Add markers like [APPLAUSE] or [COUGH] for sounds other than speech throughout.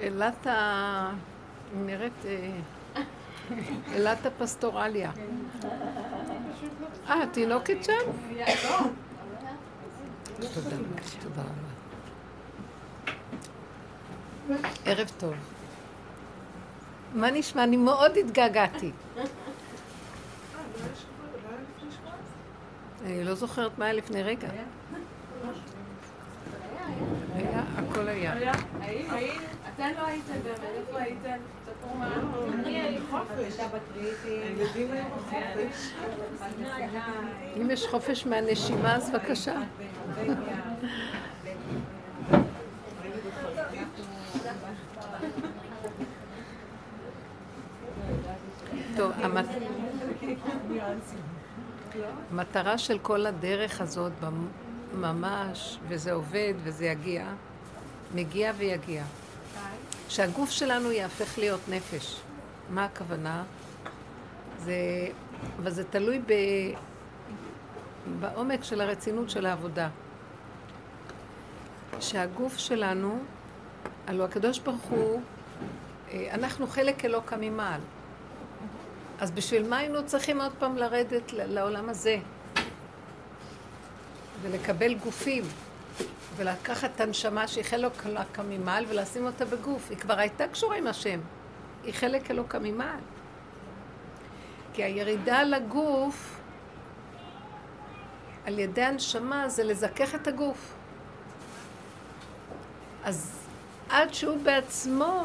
אילת ה... נראית... אה, אילת הפסטורליה. אה, תינוקת שם? תודה, תודה רבה. ערב טוב. מה נשמע? אני מאוד התגעגעתי. אני לא זוכרת מה היה לפני רגע. היה, הכל היה. אתן לא הייתן באמת, איפה הייתן? אם יש חופש מהנשימה, אז בבקשה. [LAUGHS] טוב, המטרה של כל הדרך הזאת, ממש, וזה עובד וזה יגיע, מגיע ויגיע. שהגוף שלנו יהפך להיות נפש. מה הכוונה? זה, אבל זה תלוי ב, בעומק של הרצינות של העבודה. שהגוף שלנו, הלוא הקדוש ברוך הוא, אה, אנחנו חלק אלוקא ממעל. אז בשביל מה היינו צריכים עוד פעם לרדת לעולם הזה? ולקבל גופים, ולקחת את הנשמה שהיא חלק אלוקא ממעל ולשים אותה בגוף. היא כבר הייתה קשורה עם השם. היא חלק אלוקא ממעל. כי הירידה לגוף על ידי הנשמה זה לזכך את הגוף. אז עד שהוא בעצמו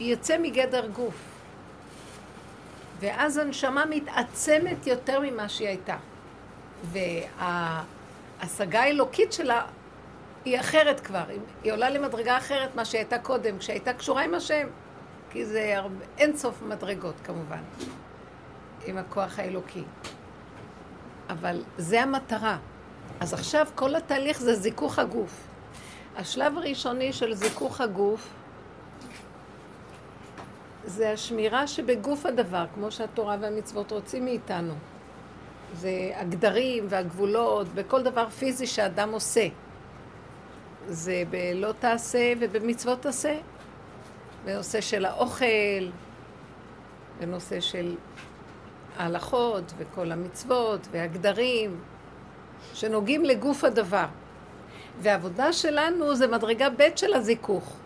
יצא מגדר גוף. ואז הנשמה מתעצמת יותר ממה שהיא הייתה. וההשגה האלוקית שלה היא אחרת כבר, היא עולה למדרגה אחרת מה שהייתה קודם, כשהייתה קשורה עם השם. כי זה הרבה, אין סוף מדרגות כמובן, עם הכוח האלוקי. אבל זה המטרה. אז עכשיו כל התהליך זה זיכוך הגוף. השלב הראשוני של זיכוך הגוף זה השמירה שבגוף הדבר, כמו שהתורה והמצוות רוצים מאיתנו. זה הגדרים והגבולות וכל דבר פיזי שאדם עושה. זה בלא תעשה ובמצוות תעשה. בנושא של האוכל, בנושא של ההלכות וכל המצוות והגדרים שנוגעים לגוף הדבר. והעבודה שלנו זה מדרגה ב' של הזיכוך.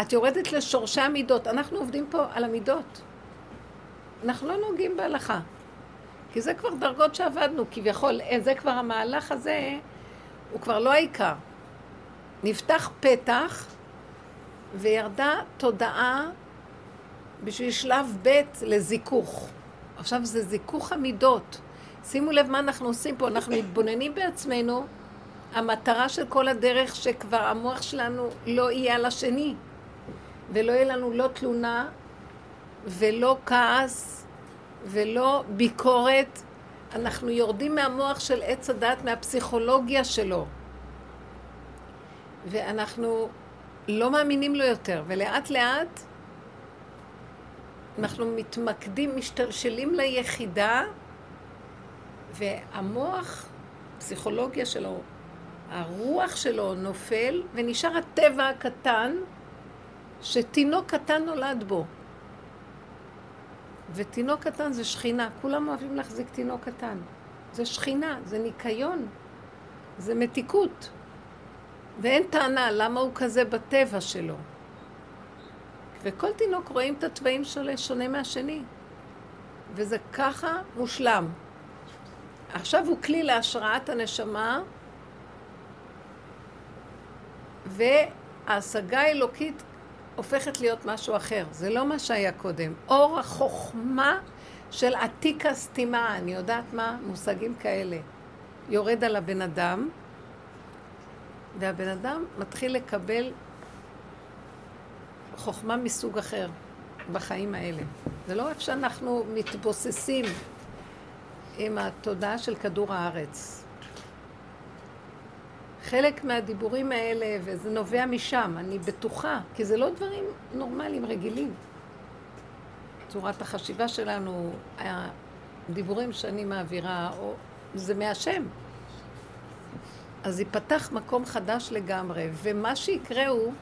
את יורדת לשורשי המידות. אנחנו עובדים פה על המידות. אנחנו לא נוגעים בהלכה. כי זה כבר דרגות שעבדנו, כביכול, אה, זה כבר המהלך הזה, הוא כבר לא העיקר. נפתח פתח וירדה תודעה בשביל שלב ב' לזיכוך. עכשיו זה זיכוך המידות. שימו לב מה אנחנו עושים פה, אנחנו מתבוננים בעצמנו, המטרה של כל הדרך שכבר המוח שלנו לא יהיה על השני, ולא יהיה לנו לא תלונה ולא כעס ולא ביקורת. אנחנו יורדים מהמוח של עץ הדת, מהפסיכולוגיה שלו. ואנחנו לא מאמינים לו יותר, ולאט לאט אנחנו מתמקדים, משתלשלים ליחידה, והמוח, פסיכולוגיה שלו, הרוח שלו נופל, ונשאר הטבע הקטן, שתינוק קטן נולד בו. ותינוק קטן זה שכינה, כולם אוהבים להחזיק תינוק קטן. זה שכינה, זה ניקיון, זה מתיקות. ואין טענה למה הוא כזה בטבע שלו. וכל תינוק רואים את התוואים שלו שונה מהשני. וזה ככה מושלם. עכשיו הוא כלי להשראת הנשמה, וההשגה האלוקית הופכת להיות משהו אחר. זה לא מה שהיה קודם. אור החוכמה של עתיק הסתימה, אני יודעת מה? מושגים כאלה. יורד על הבן אדם, והבן אדם מתחיל לקבל חוכמה מסוג אחר בחיים האלה. זה לא רק שאנחנו מתבוססים עם התודעה של כדור הארץ. חלק מהדיבורים האלה, וזה נובע משם, אני בטוחה, כי זה לא דברים נורמליים, רגילים. צורת החשיבה שלנו, הדיבורים שאני מעבירה, או, זה מהשם. אז ייפתח מקום חדש לגמרי, ומה שיקרה הוא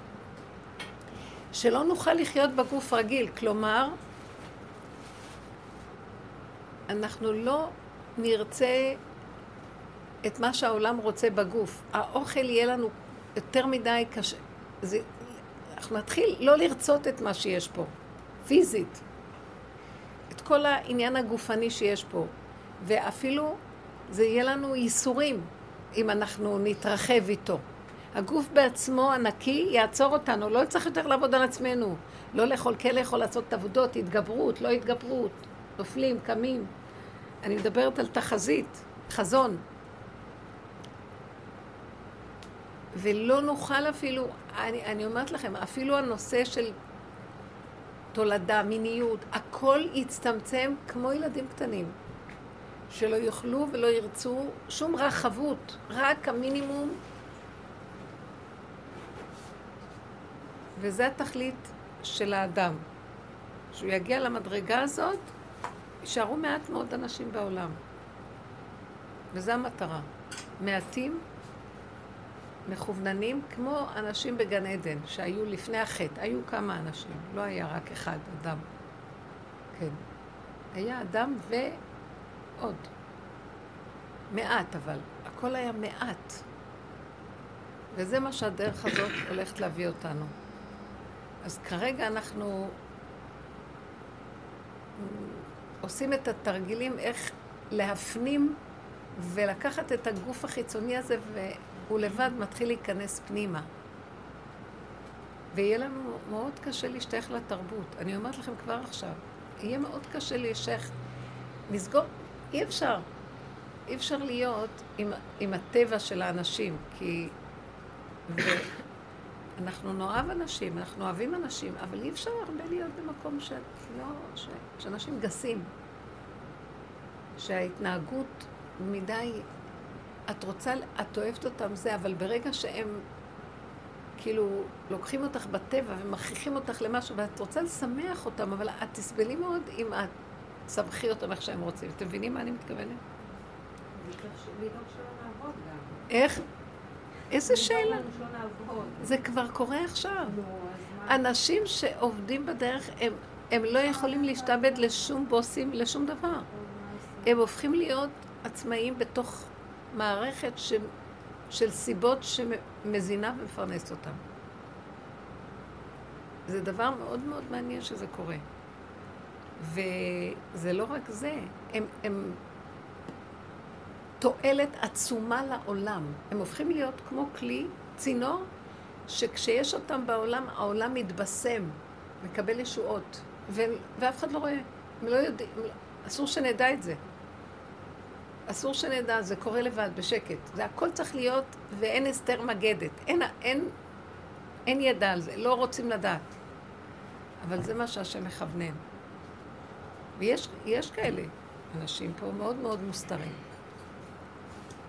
שלא נוכל לחיות בגוף רגיל. כלומר, אנחנו לא נרצה את מה שהעולם רוצה בגוף. האוכל יהיה לנו יותר מדי קשה. זה, אנחנו נתחיל לא לרצות את מה שיש פה, פיזית. את כל העניין הגופני שיש פה. ואפילו זה יהיה לנו ייסורים אם אנחנו נתרחב איתו. הגוף בעצמו הנקי יעצור אותנו, לא צריך יותר לעבוד על עצמנו. לא לאכול, כן לאכול, לעשות עבודות, התגברות, לא התגברות. נופלים, קמים. אני מדברת על תחזית, חזון. ולא נוכל אפילו, אני, אני אומרת לכם, אפילו הנושא של תולדה, מיניות, הכל יצטמצם כמו ילדים קטנים. שלא יאכלו ולא ירצו שום רחבות, רק המינימום. וזה התכלית של האדם. שהוא יגיע למדרגה הזאת, יישארו מעט מאוד אנשים בעולם. וזו המטרה. מעטים, מכווננים, כמו אנשים בגן עדן, שהיו לפני החטא. היו כמה אנשים, לא היה רק אחד, אדם. כן. היה אדם ועוד. מעט, אבל. הכל היה מעט. וזה מה שהדרך הזאת הולכת להביא אותנו. אז כרגע אנחנו עושים את התרגילים איך להפנים ולקחת את הגוף החיצוני הזה והוא לבד מתחיל להיכנס פנימה. ויהיה לנו מאוד קשה להשתייך לתרבות. אני אומרת לכם כבר עכשיו, יהיה מאוד קשה להישייך, נסגור, אי אפשר. אי אפשר להיות עם, עם הטבע של האנשים, כי... אנחנו נאהב אנשים, אנחנו אוהבים אנשים, אבל אי אפשר הרבה להיות במקום של... לא... ש... שאנשים גסים. שההתנהגות מדי... את רוצה... את אוהבת אותם זה, אבל ברגע שהם כאילו לוקחים אותך בטבע ומכריחים אותך למשהו, ואת רוצה לשמח אותם, אבל את תסבלי מאוד אם את תסבכי אותם איך שהם רוצים. אתם מבינים מה אני מתכוונת? איך? איזה שאלה? זה כבר קורה עכשיו. אנשים שעובדים בדרך, הם, הם לא יכולים להשתעבד לשום בוסים, לשום דבר. הם הופכים להיות עצמאים בתוך מערכת ש, של סיבות שמזינה ומפרנסת אותם. זה דבר מאוד מאוד מעניין שזה קורה. וזה לא רק זה, הם, הם תועלת עצומה לעולם. הם הופכים להיות כמו כלי, צינור, שכשיש אותם בעולם, העולם מתבשם, מקבל ישועות, ו- ואף אחד לא רואה. הם לא יודעים, אסור שנדע את זה. אסור שנדע, זה קורה לבד, בשקט. זה הכל צריך להיות, ואין אסתר מגדת. אין, אין, אין ידע על זה, לא רוצים לדעת. אבל זה מה שהשם מכוונן. ויש כאלה אנשים פה מאוד מאוד מוסתרים.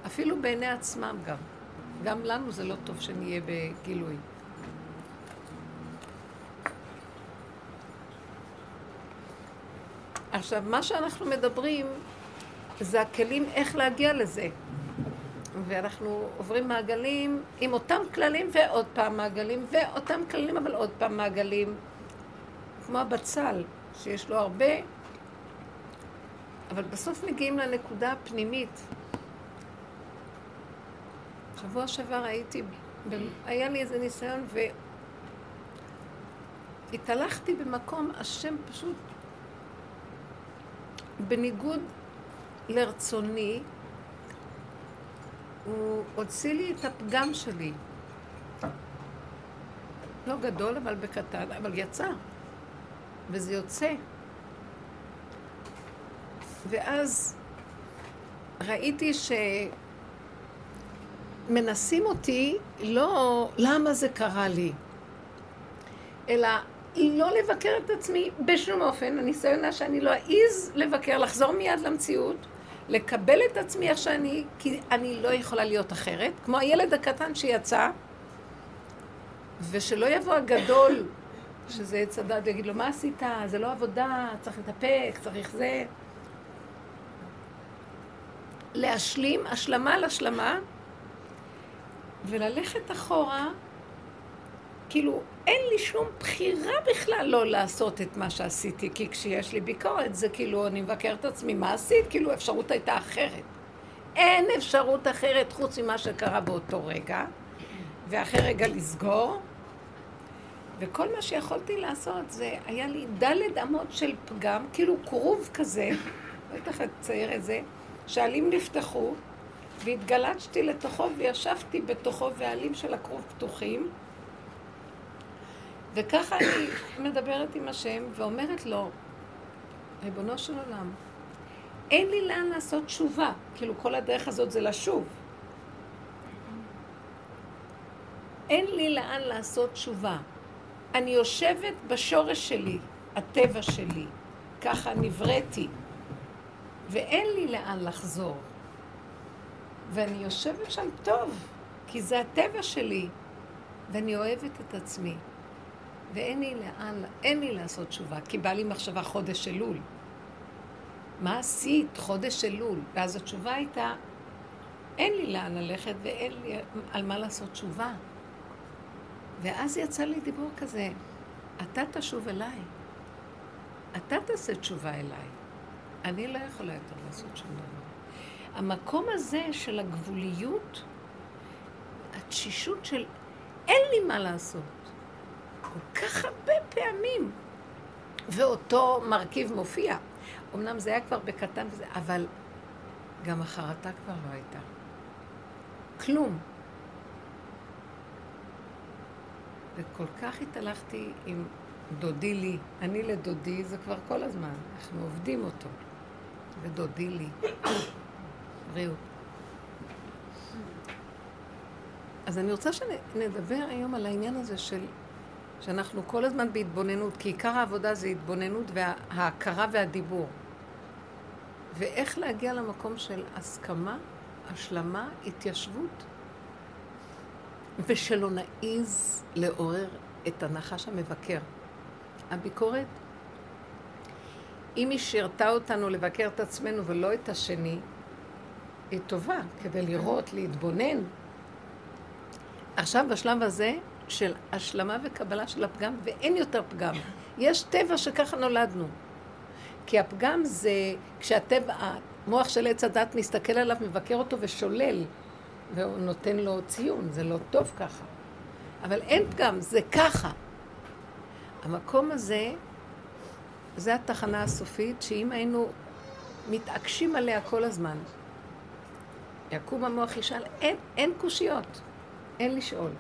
אפילו בעיני עצמם גם. גם לנו זה לא טוב שנהיה בגילוי. עכשיו, מה שאנחנו מדברים זה הכלים איך להגיע לזה. ואנחנו עוברים מעגלים עם אותם כללים ועוד פעם מעגלים ואותם כללים אבל עוד פעם מעגלים. כמו הבצל, שיש לו הרבה, אבל בסוף מגיעים לנקודה הפנימית שבוע שעבר הייתי, היה לי איזה ניסיון והתהלכתי במקום, השם פשוט בניגוד לרצוני, הוא הוציא לי את הפגם שלי. לא גדול, אבל בקטן, אבל יצא. וזה יוצא. ואז ראיתי ש... מנסים אותי לא למה זה קרה לי, אלא לא לבקר את עצמי בשום אופן, הניסיון שאני לא אעז לבקר, לחזור מיד למציאות, לקבל את עצמי איך שאני, כי אני לא יכולה להיות אחרת, כמו הילד הקטן שיצא, ושלא יבוא הגדול, [LAUGHS] שזה עץ הדת, ויגיד לו, מה עשית? זה לא עבודה, צריך להתאפק, צריך זה. להשלים, השלמה על השלמה, וללכת אחורה כאילו, אין לי שום בחירה בכלל לא לעשות את מה שעשיתי, כי כשיש לי ביקורת זה כאילו, אני מבקר את עצמי, מה עשית? כאילו, אפשרות הייתה אחרת. אין אפשרות אחרת חוץ ממה שקרה באותו רגע, ואחרי רגע לסגור. וכל מה שיכולתי לעשות זה, היה לי דלת אמות של פגם, כאילו כרוב כזה, בטח אצייר את זה, שעלים נפתחו, והתגלצתי לתוכו וישבתי בתוכו והעלים של הכרוב פתוחים. וככה אני מדברת עם השם ואומרת לו, ריבונו של עולם, אין לי לאן לעשות תשובה. כאילו כל הדרך הזאת זה לשוב. אין לי לאן לעשות תשובה. אני יושבת בשורש שלי, הטבע שלי, ככה נבראתי, ואין לי לאן לחזור. ואני יושבת שם טוב, כי זה הטבע שלי, ואני אוהבת את עצמי. ואין לי לאן, אין לי לעשות תשובה, כי בא לי מחשבה חודש אלול. מה עשית חודש אלול? ואז התשובה הייתה, אין לי לאן ללכת ואין לי על מה לעשות תשובה. ואז יצא לי דיבור כזה, אתה תשוב אליי, אתה תעשה תשובה אליי. אני לא יכולה יותר לעשות שום דבר. המקום הזה של הגבוליות, התשישות של אין לי מה לעשות. כל כך הרבה פעמים. ואותו מרכיב מופיע. אמנם זה היה כבר בקטן, אבל גם החרטה כבר לא הייתה. כלום. וכל כך התהלכתי עם דודי לי. אני לדודי זה כבר כל הזמן, אנחנו עובדים אותו. ודודי לי. בריאות. אז אני רוצה שנדבר היום על העניין הזה של שאנחנו כל הזמן בהתבוננות, כי עיקר העבודה זה התבוננות וההכרה והדיבור. ואיך להגיע למקום של הסכמה, השלמה, התיישבות, ושלא נעיז לעורר את הנחש המבקר. הביקורת, אם היא שירתה אותנו לבקר את עצמנו ולא את השני, היא טובה כדי לראות, להתבונן. עכשיו, בשלב הזה של השלמה וקבלה של הפגם, ואין יותר פגם. יש טבע שככה נולדנו. כי הפגם זה כשהטבע, המוח של עץ הדת מסתכל עליו, מבקר אותו ושולל, והוא נותן לו ציון, זה לא טוב ככה. אבל אין פגם, זה ככה. המקום הזה, זה התחנה הסופית, שאם היינו מתעקשים עליה כל הזמן, יקום המוח ישאל, אין, אין קושיות, אין לשאול,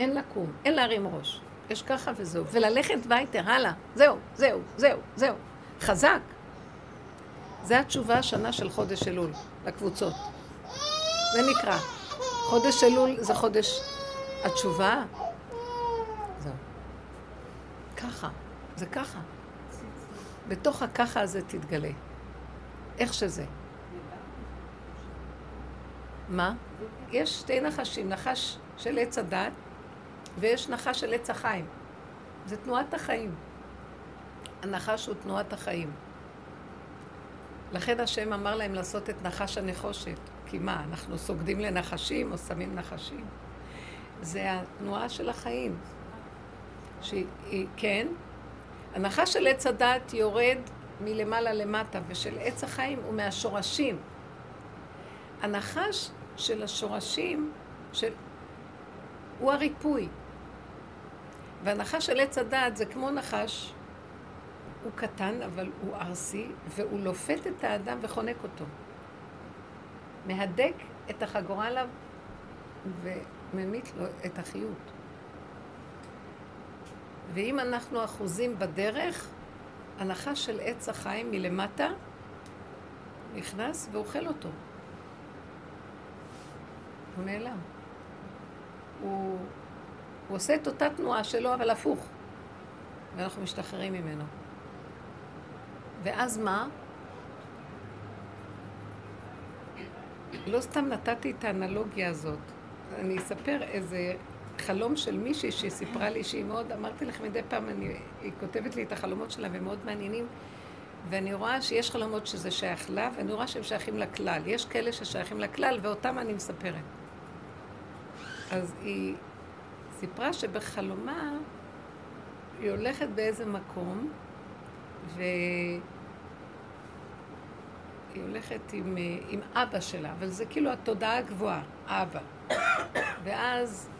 אין לקום, אין להרים ראש. יש ככה וזהו. וללכת וייטר, הלאה, זהו, זהו, זהו, זהו. חזק. זה התשובה השנה של חודש אלול, לקבוצות. זה נקרא. חודש אלול זה חודש התשובה. זהו. ככה, זה ככה. בתוך הככה הזה תתגלה. איך שזה. מה? יש שתי נחשים, נחש של עץ הדת ויש נחש של עץ החיים. זה תנועת החיים. הנחש הוא תנועת החיים. לכן השם אמר להם לעשות את נחש הנחושת. כי מה, אנחנו סוגדים לנחשים או שמים נחשים? זה התנועה של החיים. שהיא, כן, הנחש של עץ הדת יורד מלמעלה למטה, ושל עץ החיים הוא מהשורשים. הנחש של השורשים, של... הוא הריפוי. והנחש של עץ הדעת זה כמו נחש, הוא קטן אבל הוא ארסי, והוא לופת את האדם וחונק אותו. מהדק את החגורה עליו וממית לו את החיות. ואם אנחנו אחוזים בדרך, הנחש של עץ החיים מלמטה נכנס ואוכל אותו. הוא נעלם. הוא, הוא עושה את אותה תנועה שלו, אבל הפוך. ואנחנו משתחררים ממנו. ואז מה? לא סתם נתתי את האנלוגיה הזאת. אני אספר איזה חלום של מישהי שסיפרה לי שהיא מאוד, אמרתי לך מדי פעם, אני, היא כותבת לי את החלומות שלה והם מאוד מעניינים, ואני רואה שיש חלומות שזה שייך לה, ואני רואה שהם שייכים לכלל. יש כאלה ששייכים לכלל, ואותם אני מספרת. אז היא סיפרה שבחלומה היא הולכת באיזה מקום, והיא הולכת עם, עם אבא שלה, אבל זה כאילו התודעה הגבוהה, אבא. ואז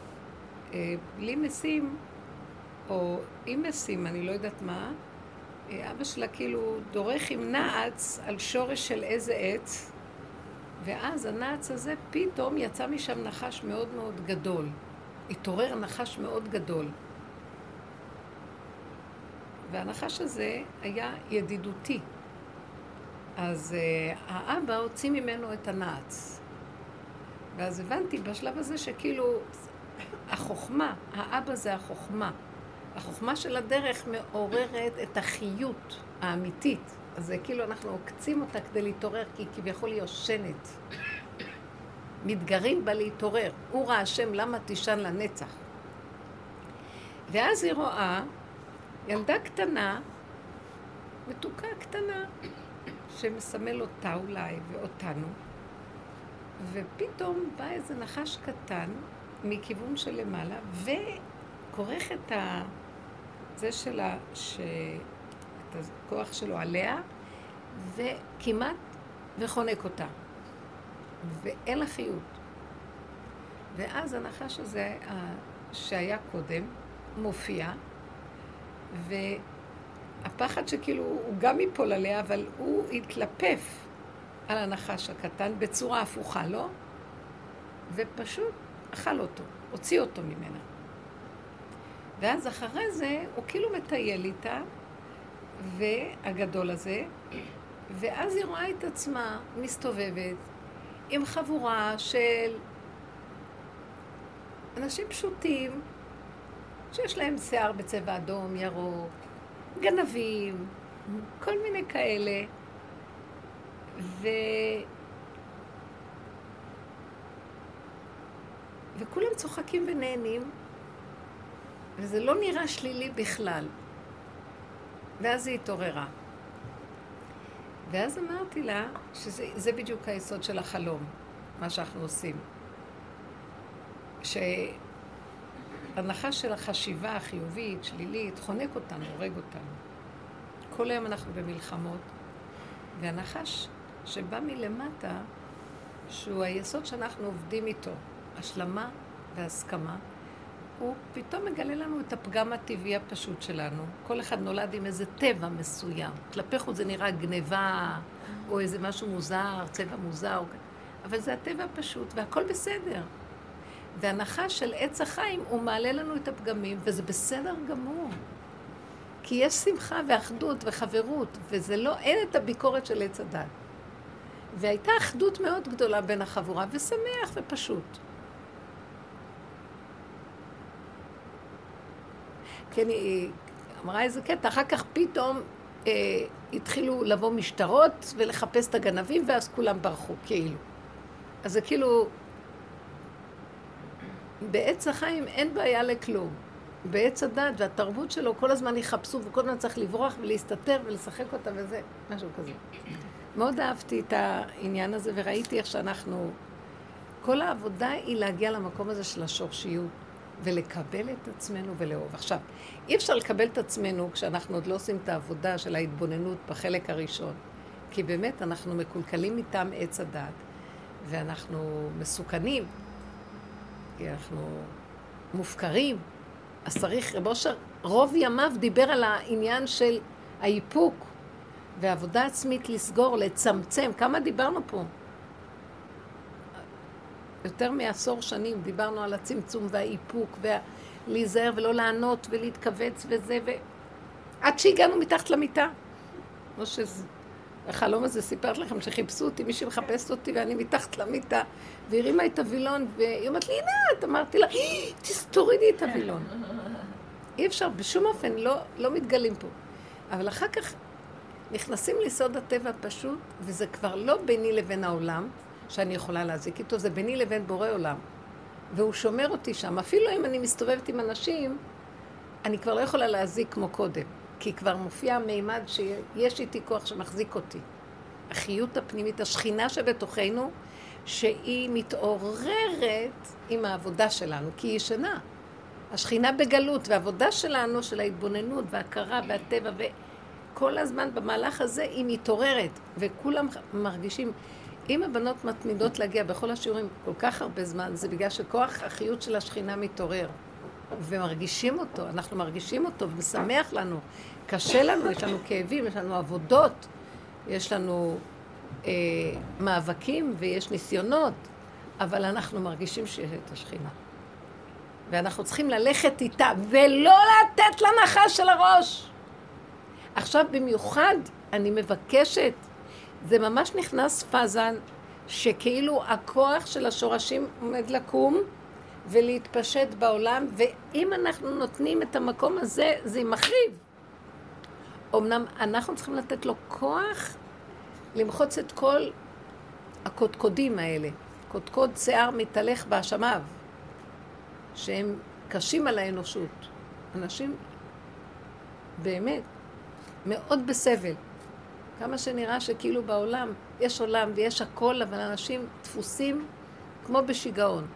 אה, בלי משים, או עם משים, אני לא יודעת מה, אה, אבא שלה כאילו דורך עם נעץ על שורש של איזה עץ, ואז הנעץ הזה פתאום יצא משם נחש מאוד מאוד גדול. התעורר נחש מאוד גדול. והנחש הזה היה ידידותי. אז uh, האבא הוציא ממנו את הנעץ. ואז הבנתי בשלב הזה שכאילו החוכמה, האבא זה החוכמה. החוכמה של הדרך מעוררת את החיות האמיתית. אז זה כאילו אנחנו עוקצים אותה כדי להתעורר, כי היא כביכול יושנת. מתגרים בה להתעורר. הוא ראה השם למה תישן לנצח. ואז היא רואה ילדה קטנה, מתוקה קטנה, שמסמל אותה אולי ואותנו, ופתאום בא איזה נחש קטן מכיוון של למעלה, וכורך את ה... זה שלה, ש... את הכוח שלו עליה, וכמעט וחונק אותה. ואין לה חיות. ואז הנחש הזה, שהיה קודם, מופיע, והפחד שכאילו הוא גם ייפול עליה, אבל הוא התלפף על הנחש הקטן בצורה הפוכה לו, ופשוט אכל אותו, הוציא אותו ממנה. ואז אחרי זה הוא כאילו מטייל איתה, והגדול הזה, ואז היא רואה את עצמה מסתובבת עם חבורה של אנשים פשוטים, שיש להם שיער בצבע אדום, ירוק, גנבים, כל מיני כאלה. ו... וכולם צוחקים ונהנים, וזה לא נראה שלילי בכלל. ואז היא התעוררה. ואז אמרתי לה שזה בדיוק היסוד של החלום, מה שאנחנו עושים. שהנחה של החשיבה החיובית, שלילית, חונק אותנו, הורג אותנו. כל היום אנחנו במלחמות, והנחש שבא מלמטה, שהוא היסוד שאנחנו עובדים איתו, השלמה והסכמה, הוא פתאום מגלה לנו את הפגם הטבעי הפשוט שלנו. כל אחד נולד עם איזה טבע מסוים. כלפי חוץ זה נראה גניבה, או איזה משהו מוזר, צבע מוזר, אבל זה הטבע הפשוט, והכל בסדר. והנחה של עץ החיים, הוא מעלה לנו את הפגמים, וזה בסדר גמור. כי יש שמחה ואחדות וחברות, וזה לא, אין את הביקורת של עץ הדת. והייתה אחדות מאוד גדולה בין החבורה, ושמח ופשוט. כן, היא אמרה איזה קטע, אחר כך פתאום אה, התחילו לבוא משטרות ולחפש את הגנבים, ואז כולם ברחו, כאילו. אז זה כאילו, בעץ החיים אין בעיה לכלום. בעץ הדת והתרבות שלו, כל הזמן יחפשו, וכל הזמן צריך לברוח ולהסתתר ולשחק אותה וזה, משהו כזה. מאוד אהבתי את העניין הזה, וראיתי איך שאנחנו... כל העבודה היא להגיע למקום הזה של השורשיות. ולקבל את עצמנו ולאהוב. עכשיו, אי אפשר לקבל את עצמנו כשאנחנו עוד לא עושים את העבודה של ההתבוננות בחלק הראשון, כי באמת אנחנו מקולקלים מטעם עץ הדת, ואנחנו מסוכנים, כי אנחנו מופקרים. אז צריך, רב אושר רוב ימיו דיבר על העניין של האיפוק ועבודה עצמית לסגור, לצמצם. כמה דיברנו פה? יותר מעשור שנים דיברנו על הצמצום והאיפוק ולהיזהר ולא לענות ולהתכווץ וזה, ו... עד שהגענו מתחת למיטה. לא שהחלום הזה סיפרת לכם שחיפשו אותי, מישהי מחפשת אותי ואני מתחת למיטה, והרימה את הווילון, והיא אומרת לי, עינת, אמרתי לה, תורידי את הווילון. אי אפשר, בשום אופן, לא, לא מתגלים פה. אבל אחר כך נכנסים ליסוד הטבע הפשוט, וזה כבר לא ביני לבין העולם, שאני יכולה להזיק איתו, זה ביני לבין בורא עולם. והוא שומר אותי שם. אפילו אם אני מסתובבת עם אנשים, אני כבר לא יכולה להזיק כמו קודם. כי כבר מופיע מימד שיש איתי כוח שמחזיק אותי. החיות הפנימית, השכינה שבתוכנו, שהיא מתעוררת עם העבודה שלנו, כי היא ישנה. השכינה בגלות, והעבודה שלנו, של ההתבוננות וההכרה והטבע, וכל הזמן במהלך הזה היא מתעוררת, וכולם מרגישים. אם הבנות מתמידות להגיע בכל השיעורים כל כך הרבה זמן, זה בגלל שכוח החיות של השכינה מתעורר. ומרגישים אותו, אנחנו מרגישים אותו, ומשמח לנו. קשה לנו, יש לנו כאבים, יש לנו עבודות, יש לנו אה, מאבקים ויש ניסיונות, אבל אנחנו מרגישים שיש את השכינה. ואנחנו צריכים ללכת איתה, ולא לתת לנחש של הראש. עכשיו במיוחד אני מבקשת, זה ממש נכנס פאזן, שכאילו הכוח של השורשים עומד לקום ולהתפשט בעולם, ואם אנחנו נותנים את המקום הזה, זה מחריב. אמנם אנחנו צריכים לתת לו כוח למחוץ את כל הקודקודים האלה. קודקוד שיער מתהלך באשמיו, שהם קשים על האנושות. אנשים באמת מאוד בסבל. כמה שנראה שכאילו בעולם יש עולם ויש הכל, אבל אנשים דפוסים כמו בשיגעון.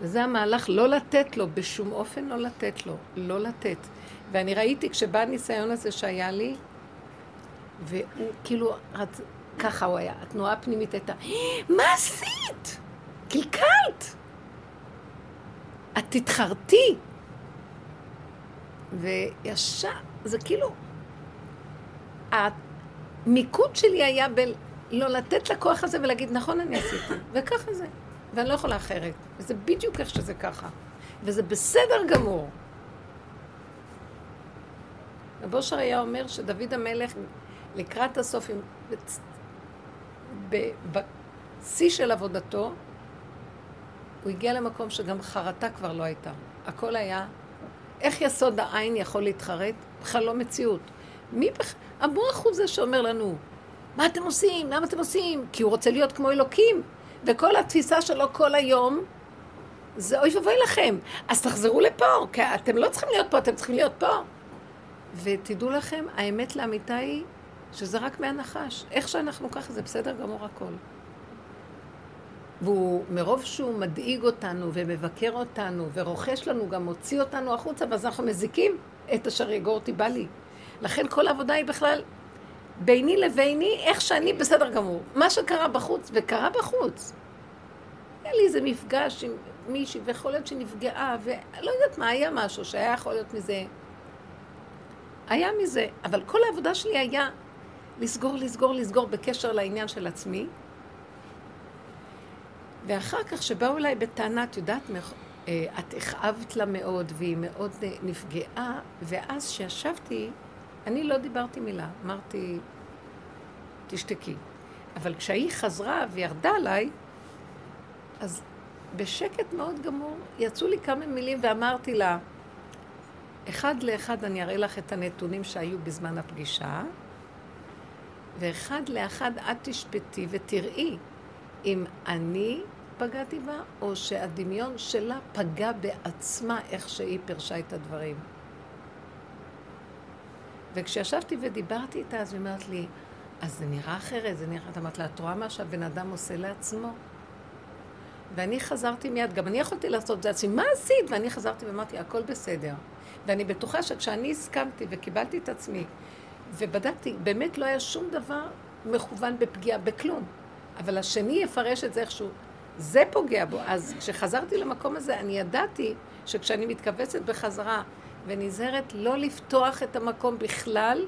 וזה המהלך, לא לתת לו, בשום אופן לא לתת לו, לא לתת. ואני ראיתי, כשבא הניסיון הזה שהיה לי, והוא כאילו, ככה הוא היה, התנועה הפנימית הייתה, מה עשית? קלקלת! את תתחרתי. וישר, זה כאילו, המיקוד שלי היה בלא לתת לכוח הזה ולהגיד, נכון, אני עשיתי, [LAUGHS] וככה זה. ואני לא יכולה אחרת. וזה בדיוק איך שזה ככה. וזה בסדר גמור. רב אושר היה אומר שדוד המלך לקראת הסוף, בשיא של עבודתו, הוא הגיע למקום שגם חרטה כבר לא הייתה. הכל היה, איך יסוד העין יכול להתחרט? בכלל לא מציאות. מי בכלל, המוח הוא זה שאומר לנו, מה אתם עושים? למה אתם עושים? כי הוא רוצה להיות כמו אלוקים. וכל התפיסה שלו כל היום, זה אוי ואבוי לכם. אז תחזרו לפה, כי אתם לא צריכים להיות פה, אתם צריכים להיות פה. ותדעו לכם, האמת לאמיתה היא שזה רק מהנחש. איך שאנחנו ככה, זה בסדר גמור הכל. והוא, מרוב שהוא מדאיג אותנו ומבקר אותנו ורוכש לנו, גם מוציא אותנו החוצה, ואז אנחנו מזיקים את אשר יגור תיבא לי. לכן כל העבודה היא בכלל ביני לביני, איך שאני בסדר גמור. מה שקרה בחוץ, וקרה בחוץ. היה לי איזה מפגש עם מישהי, ויכול להיות שנפגעה, ולא יודעת מה, היה משהו שהיה יכול להיות מזה. היה מזה, אבל כל העבודה שלי היה לסגור, לסגור, לסגור בקשר לעניין של עצמי. ואחר כך שבאו אליי בטענה, את יודעת, אה, את הכאבת לה מאוד, והיא מאוד אה, נפגעה, ואז כשישבתי, אני לא דיברתי מילה, אמרתי, תשתקי. אבל כשהיא חזרה וירדה עליי, אז בשקט מאוד גמור יצאו לי כמה מילים ואמרתי לה, אחד לאחד אני אראה לך את הנתונים שהיו בזמן הפגישה, ואחד לאחד את תשפטי ותראי אם אני פגעתי בה, או שהדמיון שלה פגע בעצמה איך שהיא פירשה את הדברים. וכשישבתי ודיברתי איתה, אז היא אומרת לי, אז זה נראה אחרת, זה נראה, את אמרת לה, את רואה מה שהבן אדם עושה לעצמו? ואני חזרתי מיד, גם אני יכולתי לעשות את זה עצמי, מה עשית? ואני חזרתי ואמרתי, הכל בסדר. ואני בטוחה שכשאני הסכמתי וקיבלתי את עצמי, ובדקתי, באמת לא היה שום דבר מכוון בפגיעה, בכלום. אבל השני יפרש את זה איכשהו. זה פוגע בו. אז כשחזרתי למקום הזה, אני ידעתי שכשאני מתכווצת בחזרה ונזהרת לא לפתוח את המקום בכלל,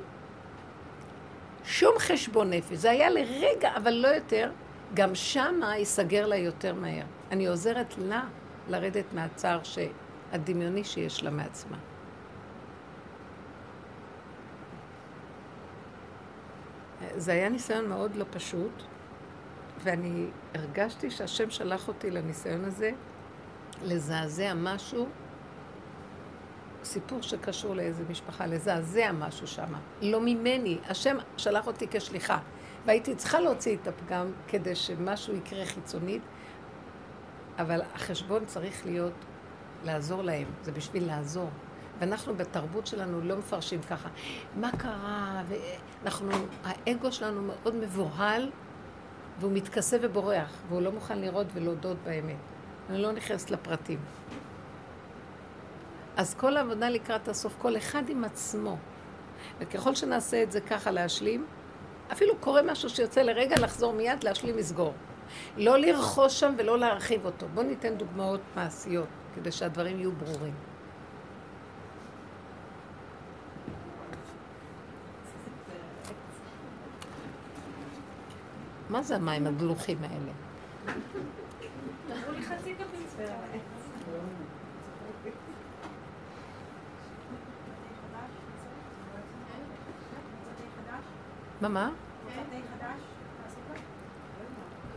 שום חשבון נפש. זה היה לרגע, אבל לא יותר. גם שמה ייסגר לה יותר מהר. אני עוזרת לה לרדת מהצער הדמיוני שיש לה מעצמה. זה היה ניסיון מאוד לא פשוט, ואני הרגשתי שהשם שלח אותי לניסיון הזה לזעזע משהו סיפור שקשור לאיזה משפחה, לזעזע משהו שם. לא ממני, השם שלח אותי כשליחה. והייתי צריכה להוציא את הפגם כדי שמשהו יקרה חיצונית, אבל החשבון צריך להיות לעזור להם, זה בשביל לעזור. ואנחנו בתרבות שלנו לא מפרשים ככה. מה קרה? ואנחנו, האגו שלנו מאוד מבוהל, והוא מתכסה ובורח, והוא לא מוכן לראות ולהודות באמת. אני לא נכנסת לפרטים. אז כל העבודה לקראת הסוף, כל אחד עם עצמו. וככל שנעשה את זה ככה להשלים, אפילו קורה משהו שיוצא לרגע לחזור מיד, להשלים, לסגור. לא לרכוש שם ולא להרחיב אותו. בואו ניתן דוגמאות מעשיות, כדי שהדברים יהיו ברורים. מה זה המים הגלוחים האלה? מה, מה?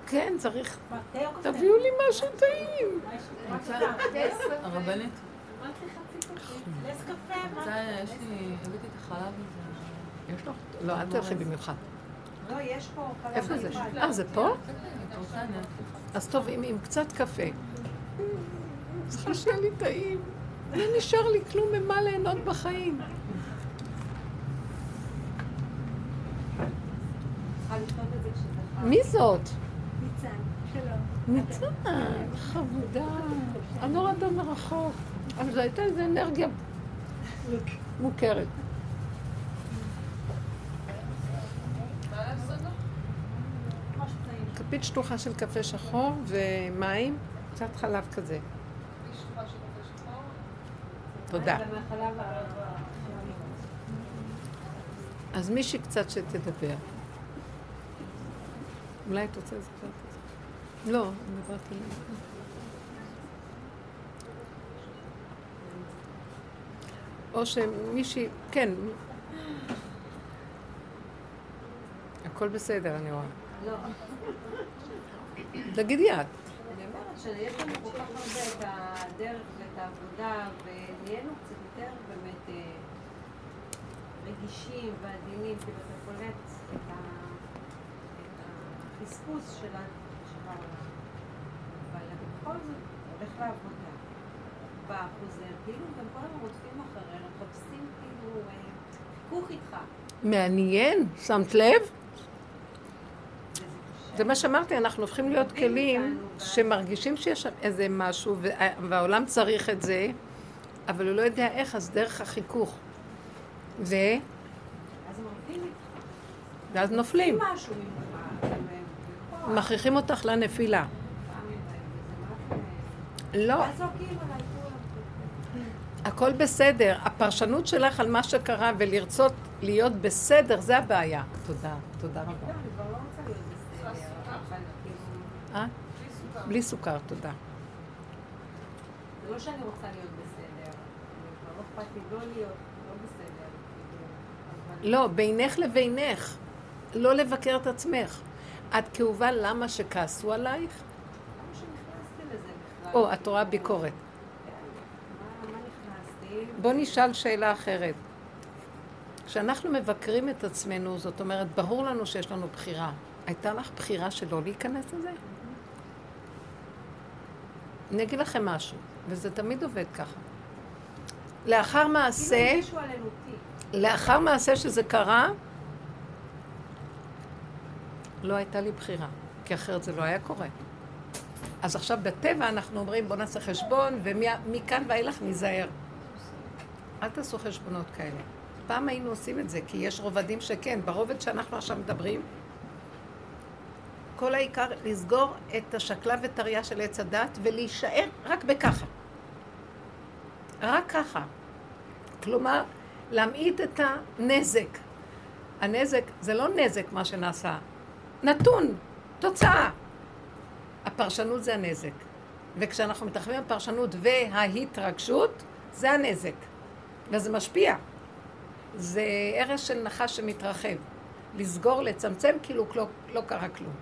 כן, צריך... תביאו לי משהו טעים. הרבנית. יש לי, הבאתי את החלב הזה. יש לך? לא, אל תלכי במיוחד. לא, יש פה חלב איפה זה? אה, זה פה? רוצה נפט? אז טוב, עם, עם קצת קפה. צריכה שיהיה לי טעים. לא נשאר לי כלום ממה ליהנות בחיים. צריכה לשתות את זה כשזה חם. מי זאת? ניצן, שלום. ניצן, חמודה. אני לא ראתה מרחוק. אבל זו הייתה איזו אנרגיה מוכרת. כפית שטוחה של קפה שחור ומים, קצת חלב כזה. תודה. זה מהחלב ה- אז מישהי קצת שתדבר. אולי את רוצה לספר את זה? לא, אני מדברת על... או שמישהי, כן. הכל בסדר, אני רואה. לא. תגידי את. אני אומרת שיש לנו כל כך הרבה את הדרך ואת העבודה, ונהיינו קצת יותר באמת אה, רגישים ועדינים, כאילו אתה קולט את ה- החספוס של העולם. אבל אתה בכל זאת הולך לעבודה, בא, חוזר, כאילו גם כל הזמן רודפים אחרינו, מחפשים כאילו אה, חיכוך איתך. מעניין, שמת לב? זה מה שאמרתי, אנחנו הופכים להיות כלים שמרגישים שיש שם איזה משהו, וה- והעולם צריך את זה, אבל הוא לא יודע איך, אז דרך החיכוך. ו... ואז נופלים. מכריחים אותך לנפילה. לא. הכל בסדר. הפרשנות שלך על מה שקרה ולרצות להיות בסדר, זה הבעיה. תודה, תודה רבה. לא, לא. אה? בלי סוכר, תודה. זה לא שאני רוצה להיות בסדר, כבר לא אכפת לי לא להיות לא בסדר. כאילו, לא, בינך לבינך. לא לבקר את עצמך. את כאובה למה שכעסו עלייך? או, את רואה ביקורת. בוא נשאל שאלה אחרת. כשאנחנו מבקרים את עצמנו, זאת אומרת, ברור לנו שיש לנו בחירה. הייתה לך בחירה שלא להיכנס לזה? אני אגיד לכם משהו, וזה תמיד עובד ככה. לאחר מעשה. לאחר מעשה שזה קרה, לא הייתה לי בחירה, כי אחרת זה לא היה קורה. אז עכשיו בטבע אנחנו אומרים בוא נעשה חשבון, ומכאן ואילך ניזהר. אל תעשו חשבונות כאלה. פעם היינו עושים את זה, כי יש רובדים שכן. ברובד שאנחנו עכשיו מדברים, כל העיקר לסגור את השקלה וטריה של עץ הדת ולהישאר רק בככה. רק ככה. כלומר, להמעיט את הנזק. הנזק זה לא נזק מה שנעשה, נתון, תוצאה. הפרשנות זה הנזק. וכשאנחנו מתרחבים בפרשנות וההתרגשות, זה הנזק. וזה משפיע. זה הרס של נחש שמתרחב. לסגור, לצמצם, כאילו לא, לא קרה כלום.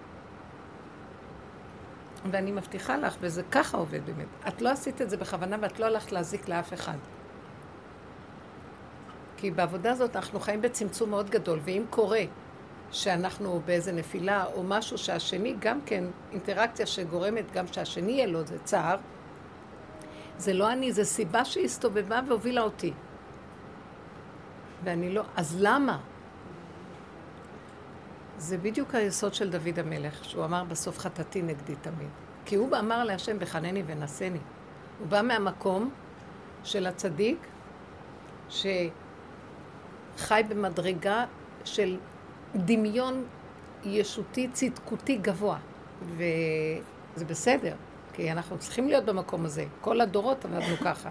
ואני מבטיחה לך, וזה ככה עובד באמת, את לא עשית את זה בכוונה ואת לא הלכת להזיק לאף אחד. כי בעבודה הזאת אנחנו חיים בצמצום מאוד גדול, ואם קורה שאנחנו באיזה נפילה או משהו שהשני גם כן, אינטראקציה שגורמת גם שהשני יהיה לו, זה צער, זה לא אני, זה סיבה שהסתובבה והובילה אותי. ואני לא, אז למה? זה בדיוק היסוד של דוד המלך, שהוא אמר בסוף חטאתי נגדי תמיד. כי הוא אמר להשם בחנני ונשני. הוא בא מהמקום של הצדיק, שחי במדרגה של דמיון ישותי צדקותי גבוה. וזה בסדר, כי אנחנו צריכים להיות במקום הזה. כל הדורות עבדנו [LAUGHS] ככה.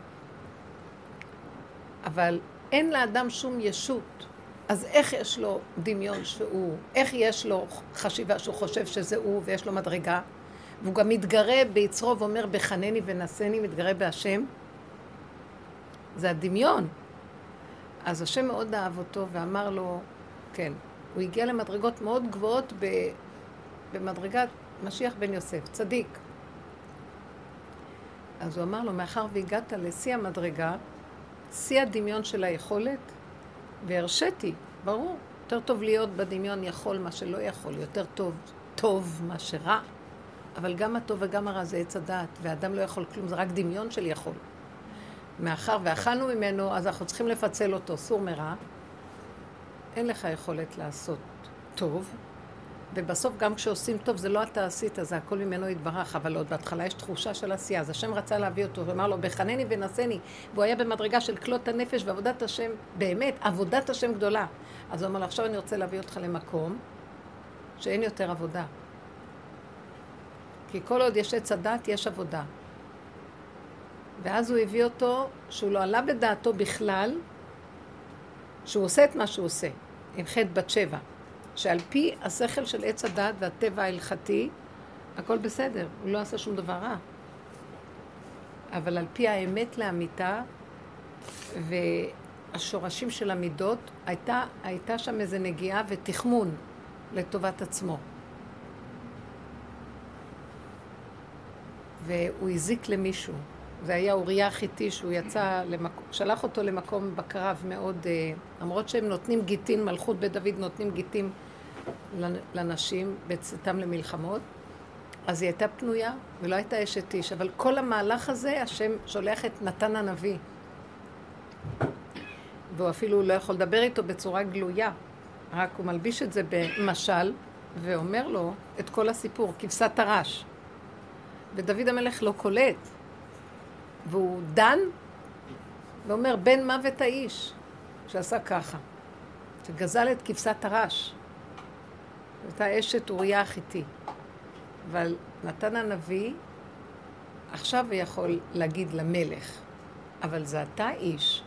אבל אין לאדם שום ישות. אז איך יש לו דמיון שהוא, איך יש לו חשיבה שהוא חושב שזה הוא ויש לו מדרגה? והוא גם מתגרה ביצרו ואומר בחנני ונשני, מתגרה בהשם. זה הדמיון. אז השם מאוד אהב אותו ואמר לו, כן, הוא הגיע למדרגות מאוד גבוהות במדרגת משיח בן יוסף, צדיק. אז הוא אמר לו, מאחר והגעת לשיא המדרגה, שיא הדמיון של היכולת, והרשיתי, ברור, יותר טוב להיות בדמיון יכול מה שלא יכול, יותר טוב טוב מה שרע, אבל גם הטוב וגם הרע זה עץ הדעת, ואדם לא יכול כלום, זה רק דמיון של יכול. מאחר ואכלנו ממנו, אז אנחנו צריכים לפצל אותו, סור מרע. אין לך יכולת לעשות טוב, ובסוף גם כשעושים טוב, זה לא אתה עשית, זה הכל ממנו יתברך, אבל עוד בהתחלה יש תחושה של עשייה. אז השם רצה להביא אותו, ואמר לו, בחנני ונשני, והוא היה במדרגה של כלות הנפש ועבודת השם, באמת, עבודת השם גדולה. אז הוא אמר לו, עכשיו אני רוצה להביא אותך למקום שאין יותר עבודה. כי כל עוד יש עץ הדת, יש עבודה. ואז הוא הביא אותו, שהוא לא עלה בדעתו בכלל, שהוא עושה את מה שהוא עושה, עם חטא בת שבע. שעל פי השכל של עץ הדת והטבע ההלכתי, הכל בסדר, הוא לא עשה שום דבר רע. אבל על פי האמת לאמיתה והשורשים של המידות, הייתה, הייתה שם איזו נגיעה ותחמון לטובת עצמו. והוא הזיק למישהו. זה היה אוריה החיתי שהוא יצא, למק... שלח אותו למקום בקרב מאוד, אה, למרות שהם נותנים גיטין, מלכות בית דוד נותנים גיטין לנשים בצאתם למלחמות, אז היא הייתה פנויה ולא הייתה אשת איש, אבל כל המהלך הזה, השם שולח את נתן הנביא. והוא אפילו לא יכול לדבר איתו בצורה גלויה, רק הוא מלביש את זה במשל, ואומר לו את כל הסיפור, כבשת הרש. ודוד המלך לא קולט, והוא דן ואומר, בן מוות האיש, שעשה ככה, שגזל את כבשת הרש. הייתה אשת אוריה החיתי. אבל נתן הנביא, עכשיו הוא יכול להגיד למלך, אבל זה אתה איש.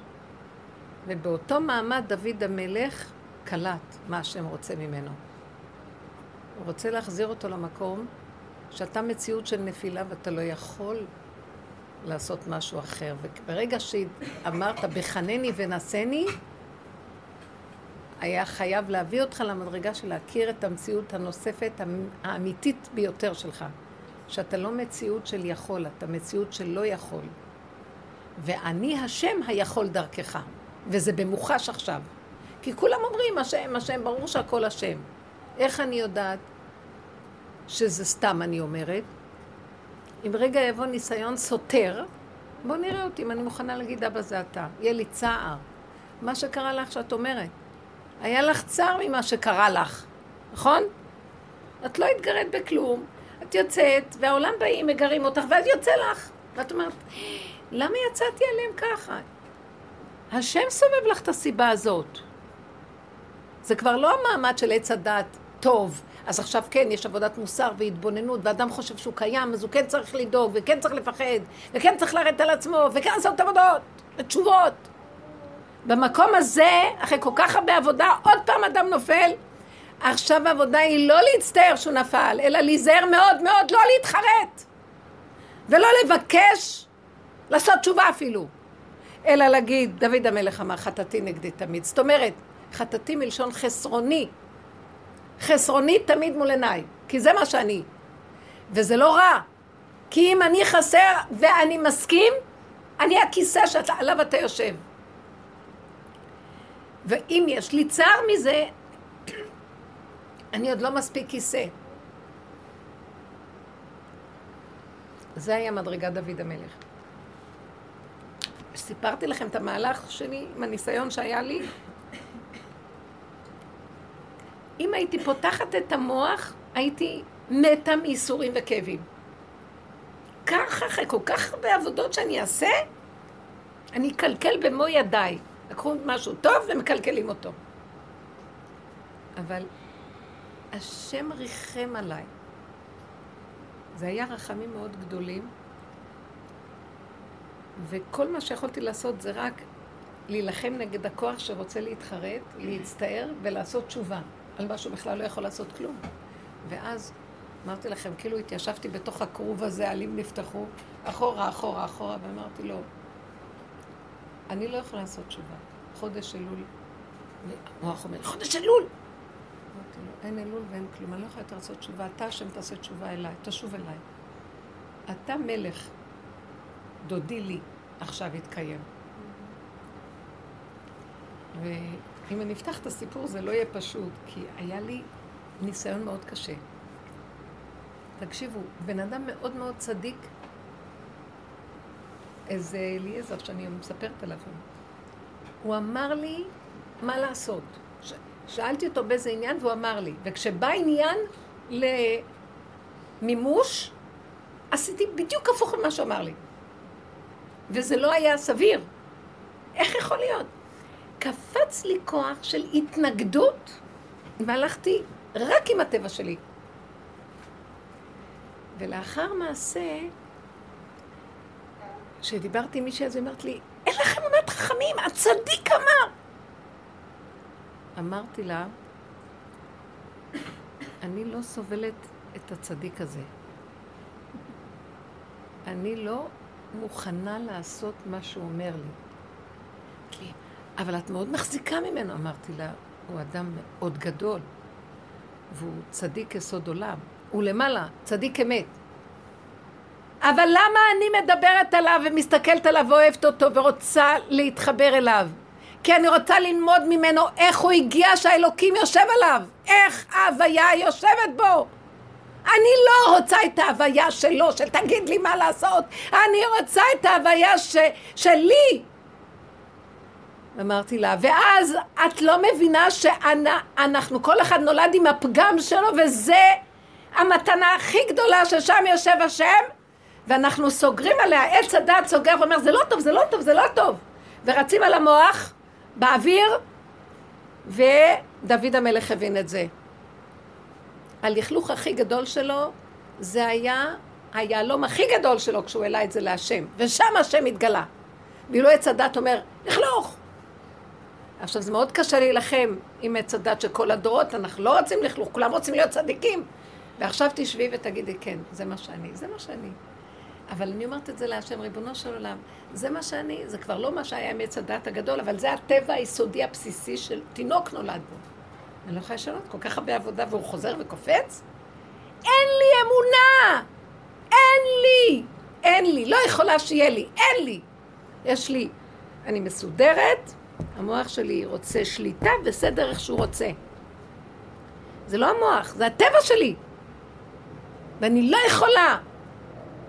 ובאותו מעמד דוד המלך קלט מה השם רוצה ממנו. הוא רוצה להחזיר אותו למקום שאתה מציאות של נפילה ואתה לא יכול לעשות משהו אחר. וברגע שאמרת בחנני ונשני, היה חייב להביא אותך למדרגה של להכיר את המציאות הנוספת האמיתית ביותר שלך. שאתה לא מציאות של יכול, אתה מציאות של לא יכול. ואני השם היכול דרכך. וזה במוחש עכשיו. כי כולם אומרים השם, השם, ברור שהכל השם. איך אני יודעת שזה סתם אני אומרת? אם רגע יבוא ניסיון סותר, בוא נראה אותי אם אני מוכנה להגיד אבא זה אתה. יהיה לי צער. מה שקרה לך שאת אומרת. היה לך צער ממה שקרה לך, נכון? את לא התגרית בכלום, את יוצאת, והעולם באים, מגרים אותך, ואז יוצא לך. ואת אומרת, למה יצאתי עליהם ככה? השם סובב לך את הסיבה הזאת. זה כבר לא המעמד של עץ הדת טוב, אז עכשיו כן, יש עבודת מוסר והתבוננות, ואדם חושב שהוא קיים, אז הוא כן צריך לדאוג, וכן צריך לפחד, וכן צריך לרדת על עצמו, וכן לעשות עבודות, ותשובות. במקום הזה, אחרי כל כך הרבה עבודה, עוד פעם אדם נופל. עכשיו העבודה היא לא להצטער שהוא נפל, אלא להיזהר מאוד מאוד לא להתחרט. ולא לבקש לעשות תשובה אפילו. אלא להגיד, דוד המלך אמר, חטאתי נגדי תמיד. זאת אומרת, חטאתי מלשון חסרוני. חסרוני תמיד מול עיניי, כי זה מה שאני. וזה לא רע. כי אם אני חסר ואני מסכים, אני הכיסא שעליו אתה יושב. ואם יש לי צער מזה, אני עוד לא מספיק כיסא. זה היה מדרגת דוד המלך. סיפרתי לכם את המהלך שלי עם הניסיון שהיה לי. אם הייתי פותחת את המוח, הייתי מתה מייסורים וכאבים. ככה, אחרי כל כך הרבה עבודות שאני אעשה, אני אקלקל במו ידיי. לקחו משהו טוב ומקלקלים אותו. אבל השם ריחם עליי. זה היה רחמים מאוד גדולים, וכל מה שיכולתי לעשות זה רק להילחם נגד הכוח שרוצה להתחרט, להצטער ולעשות תשובה על מה שהוא בכלל לא יכול לעשות כלום. ואז אמרתי לכם, כאילו התיישבתי בתוך הכרוב הזה, עלים נפתחו, אחורה, אחורה, אחורה, ואמרתי לו, אני לא יכולה לעשות תשובה. חודש אלול. המוח אומר, חודש אלול! אמרתי לו, אין אלול ואין כלום, אני לא יכולה יותר לעשות תשובה. אתה השם תעשה תשובה אליי, תשוב אליי. אתה מלך, דודי לי, עכשיו יתקיים. ואם אני אפתח את הסיפור זה לא יהיה פשוט, כי היה לי ניסיון מאוד קשה. תקשיבו, בן אדם מאוד מאוד צדיק, איזה אליעזר שאני מספרת עליו, הוא אמר לי מה לעשות. ש... שאלתי אותו באיזה עניין והוא אמר לי, וכשבא עניין למימוש, עשיתי בדיוק הפוך ממה שהוא אמר לי. וזה לא היה סביר. איך יכול להיות? קפץ לי כוח של התנגדות, והלכתי רק עם הטבע שלי. ולאחר מעשה, כשדיברתי עם מישהי, אז היא אמרת לי, אין לכם אמונת חכמים, הצדיק אמר. אמרתי לה, אני לא סובלת את הצדיק הזה. אני לא מוכנה לעשות מה שהוא אומר לי. כי, אבל את מאוד מחזיקה ממנו, אמרתי לה, הוא אדם מאוד גדול, והוא צדיק יסוד עולם. הוא למעלה, צדיק אמת. אבל למה אני מדברת עליו ומסתכלת עליו ואוהבת אותו ורוצה להתחבר אליו? כי אני רוצה ללמוד ממנו איך הוא הגיע שהאלוקים יושב עליו, איך ההוויה יושבת בו. אני לא רוצה את ההוויה שלו, של תגיד לי מה לעשות, אני רוצה את ההוויה ש, שלי. אמרתי לה, ואז את לא מבינה שאנחנו, כל אחד נולד עם הפגם שלו, וזה המתנה הכי גדולה ששם יושב השם, ואנחנו סוגרים עליה, עץ הדת סוגר ואומר, זה לא טוב, זה לא טוב, זה לא טוב. ורצים על המוח, באוויר, ודוד המלך הבין את זה. הלכלוך הכי גדול שלו, זה היה היהלום הכי גדול שלו כשהוא העלה את זה להשם, ושם השם התגלה. ואילו עץ הדת אומר, לכלוך! עכשיו זה מאוד קשה להילחם עם עץ הדת של כל הדורות, אנחנו לא רוצים לכלוך, כולם רוצים להיות צדיקים. ועכשיו תשבי ותגידי, כן, זה מה שאני, זה מה שאני. אבל אני אומרת את זה להשם, ריבונו של עולם, זה מה שאני, זה כבר לא מה שהיה עם עץ הדת הגדול, אבל זה הטבע היסודי הבסיסי של תינוק נולד בו. אני לא יכולה לשנות, כל כך הרבה עבודה והוא חוזר וקופץ? אין לי אמונה! אין לי! אין לי, לא יכולה שיהיה לי, אין לי! יש לי, אני מסודרת, המוח שלי רוצה שליטה וסדר איך שהוא רוצה. זה לא המוח, זה הטבע שלי. ואני לא יכולה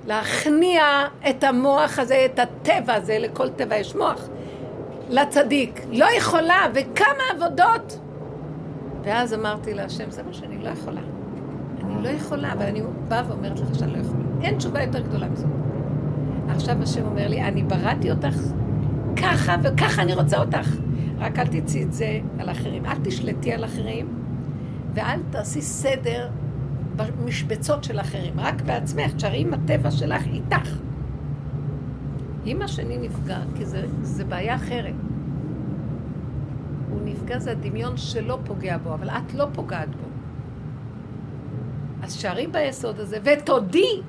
להכניע את המוח הזה, את הטבע הזה, לכל טבע יש מוח, לצדיק. לא יכולה, וכמה עבודות. ואז אמרתי להשם, זה מה שאני לא יכולה. אני לא יכולה, אבל אני באה ואומרת לך שאני לא יכולה. אין תשובה יותר גדולה מזאת. עכשיו השם אומר לי, אני בראתי אותך ככה וככה אני רוצה אותך. רק אל תצאי את זה על אחרים. אל תשלטי על אחרים, ואל תעשי סדר במשבצות של אחרים, רק בעצמך, תשארי עם הטבע שלך איתך. אם השני נפגע, כי זה, זה בעיה אחרת. הוא נפגע, זה הדמיון שלא פוגע בו, אבל את לא פוגעת בו. אז שערי ביסוד הזה, ותודי,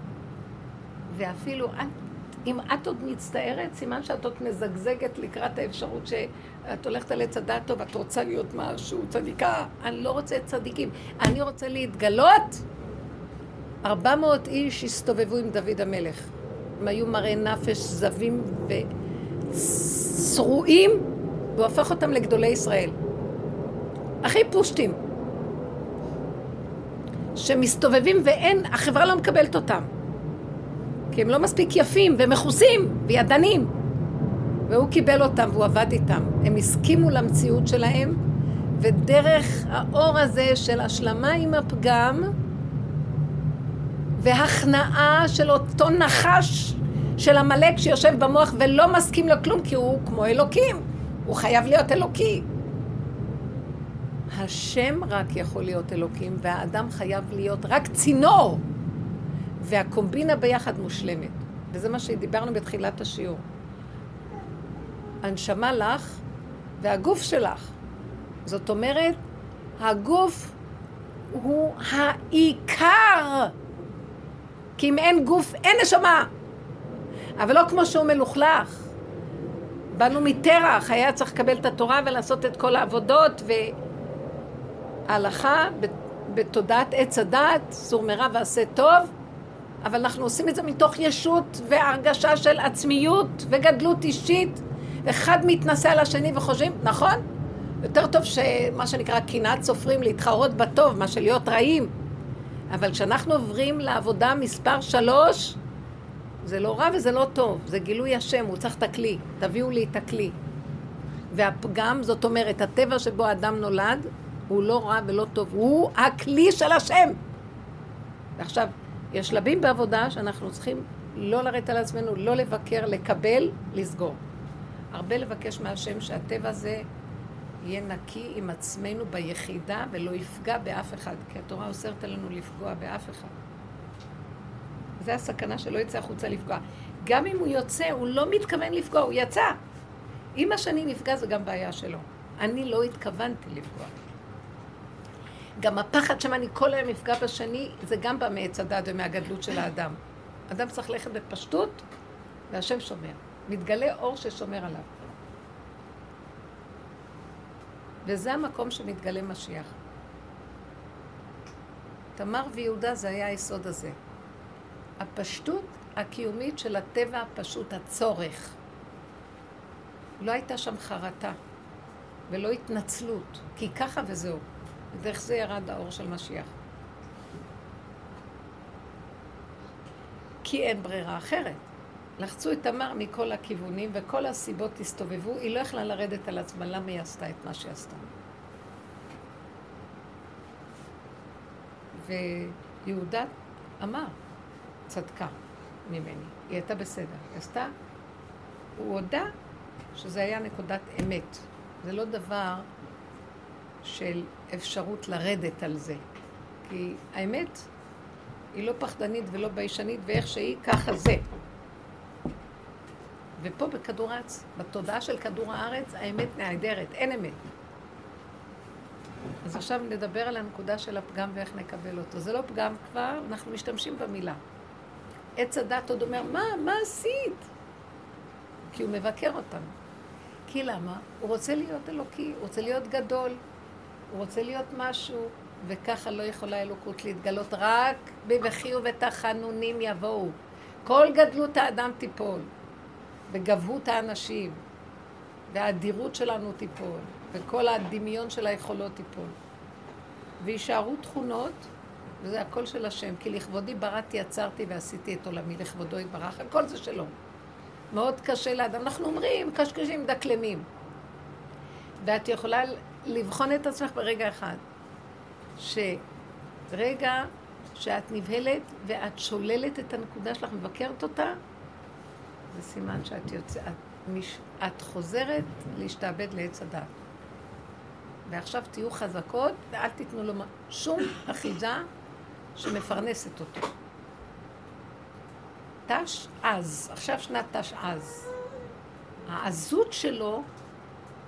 ואפילו את, אם את עוד מצטערת, סימן שאת עוד מזגזגת לקראת האפשרות שאת הולכת על עץ הדעת טוב, את רוצה להיות משהו, צדיקה. אני לא רוצה את צדיקים. אני רוצה להתגלות ארבע מאות איש הסתובבו עם דוד המלך. הם היו מראי נפש, זבים וצרועים, והוא הפך אותם לגדולי ישראל. הכי פושטים. שמסתובבים ואין, החברה לא מקבלת אותם. כי הם לא מספיק יפים ומכוסים וידנים. והוא קיבל אותם והוא עבד איתם. הם הסכימו למציאות שלהם, ודרך האור הזה של השלמה עם הפגם, והכנעה של אותו נחש של עמלק שיושב במוח ולא מסכים לכלום, כי הוא כמו אלוקים. הוא חייב להיות אלוקי. השם רק יכול להיות אלוקים, והאדם חייב להיות רק צינור. והקומבינה ביחד מושלמת. וזה מה שדיברנו בתחילת השיעור. הנשמה לך והגוף שלך. זאת אומרת, הגוף הוא העיקר. כי אם אין גוף, אין נשמה. אבל לא כמו שהוא מלוכלך. באנו מטרח, היה צריך לקבל את התורה ולעשות את כל העבודות, וההלכה בתודעת עץ הדעת, סור מרע ועשה טוב, אבל אנחנו עושים את זה מתוך ישות והרגשה של עצמיות וגדלות אישית, ואחד מתנשא על השני וחושבים, נכון? יותר טוב שמה שנקרא קנאת סופרים להתחרות בטוב, מה שלהיות רעים. אבל כשאנחנו עוברים לעבודה מספר שלוש, זה לא רע וזה לא טוב, זה גילוי השם, הוא צריך את הכלי, תביאו לי את הכלי. והפגם, זאת אומרת, הטבע שבו האדם נולד, הוא לא רע ולא טוב, הוא הכלי של השם. ועכשיו, יש שלבים בעבודה שאנחנו צריכים לא לרדת על עצמנו, לא לבקר, לקבל, לסגור. הרבה לבקש מהשם שהטבע הזה יהיה נקי עם עצמנו ביחידה ולא יפגע באף אחד, כי התורה אוסרת עלינו לפגוע באף אחד. זה הסכנה שלא יצא החוצה לפגוע. גם אם הוא יוצא, הוא לא מתכוון לפגוע, הוא יצא. אם השני נפגע זה גם בעיה שלו. אני לא התכוונתי לפגוע. גם הפחד שם אני כל היום אפגע בשני, זה גם בא מעץ הדת ומהגדלות של האדם. אדם צריך ללכת בפשטות, והשם שומר. מתגלה אור ששומר עליו. וזה המקום שמתגלה משיח. תמר ויהודה זה היה היסוד הזה. הפשטות הקיומית של הטבע הפשוט, הצורך. לא הייתה שם חרטה ולא התנצלות, כי ככה וזהו. ודרך זה ירד האור של משיח. כי אין ברירה אחרת. לחצו את תמר מכל הכיוונים וכל הסיבות הסתובבו, היא לא יכלה לרדת על עצמה, למה היא עשתה את מה שהיא עשתה? ויהודה אמר, צדקה ממני, היא הייתה בסדר. היא עשתה, הוא הודה שזה היה נקודת אמת. זה לא דבר של אפשרות לרדת על זה. כי האמת היא לא פחדנית ולא ביישנית, ואיך שהיא, ככה זה. ופה בכדור הארץ, בתודעה של כדור הארץ, האמת נהדרת, אין אמת. אז עכשיו נדבר על הנקודה של הפגם ואיך נקבל אותו. זה לא פגם כבר, אנחנו משתמשים במילה. עץ הדת עוד אומר, מה, מה עשית? כי הוא מבקר אותנו. כי למה? הוא רוצה להיות אלוקי, הוא רוצה להיות גדול, הוא רוצה להיות משהו, וככה לא יכולה אלוקות להתגלות, רק בבכי ובתחנונים יבואו. כל גדלות האדם תיפול, וגבהות האנשים, והאדירות שלנו תיפול, וכל הדמיון של היכולות תיפול. ויישארו תכונות, וזה הכל של השם, כי לכבודי בראתי, עצרתי ועשיתי את עולמי, לכבודו יתברך, הכל זה שלו. מאוד קשה לאדם, אנחנו אומרים, קשקשים דקלמים. ואת יכולה לבחון את עצמך ברגע אחד. שרגע שאת נבהלת ואת שוללת את הנקודה שלך, מבקרת אותה, זה סימן שאת יוצאת, את, את חוזרת להשתעבד לעץ הדת. ועכשיו תהיו חזקות ואל תיתנו לו שום אחיזה שמפרנסת אותו. תש עז, עכשיו שנת תש עז. העזות שלו,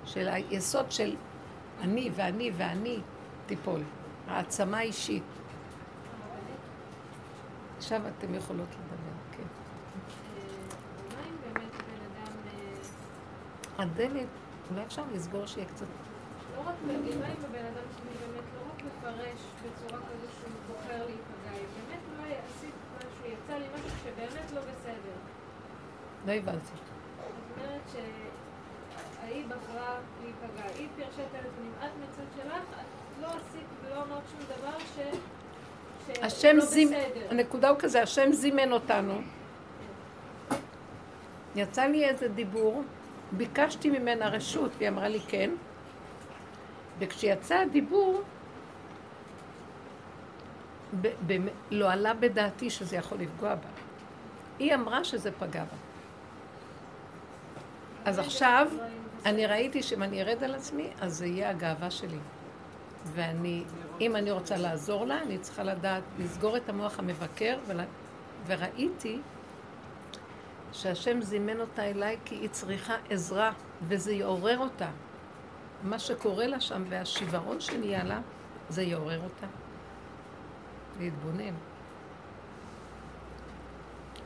של היסוד של אני ואני ואני תיפול. העצמה אישית. עכשיו אתם יכולות לדבר, כן. הדלת, אולי אפשר לסגור שיהיה קצת... לא רק, מה אם הבן אדם שלי באמת לא רק מפרש בצורה כזו שהוא בוחר להיפגע, באמת אולי עשית משהו, יצא לי משהו שבאמת לא בסדר. לא הבנתי. זאת אומרת ש... ההיא בחרה להיפגע, היא פירשה את הנתונים, את מצד שלך, את לא עשית ולא אמרת שום דבר ש... השם לא זימ... הנקודה הוא כזה, השם זימן אותנו. יצא לי איזה דיבור, ביקשתי ממנה רשות, והיא אמרה לי כן. וכשיצא הדיבור, ב- ב- לא עלה בדעתי שזה יכול לפגוע בה. היא אמרה שזה פגע בה. אז עכשיו, אני ראיתי שאם אני ארד על עצמי, אז זה יהיה הגאווה שלי. ואני, אם אני רוצה לעזור לה, אני צריכה לדעת, לסגור את המוח המבקר. וראיתי שהשם זימן אותה אליי כי היא צריכה עזרה, וזה יעורר אותה. מה שקורה לה שם והשיוורון שנהיה לה, זה יעורר אותה. להתבונן.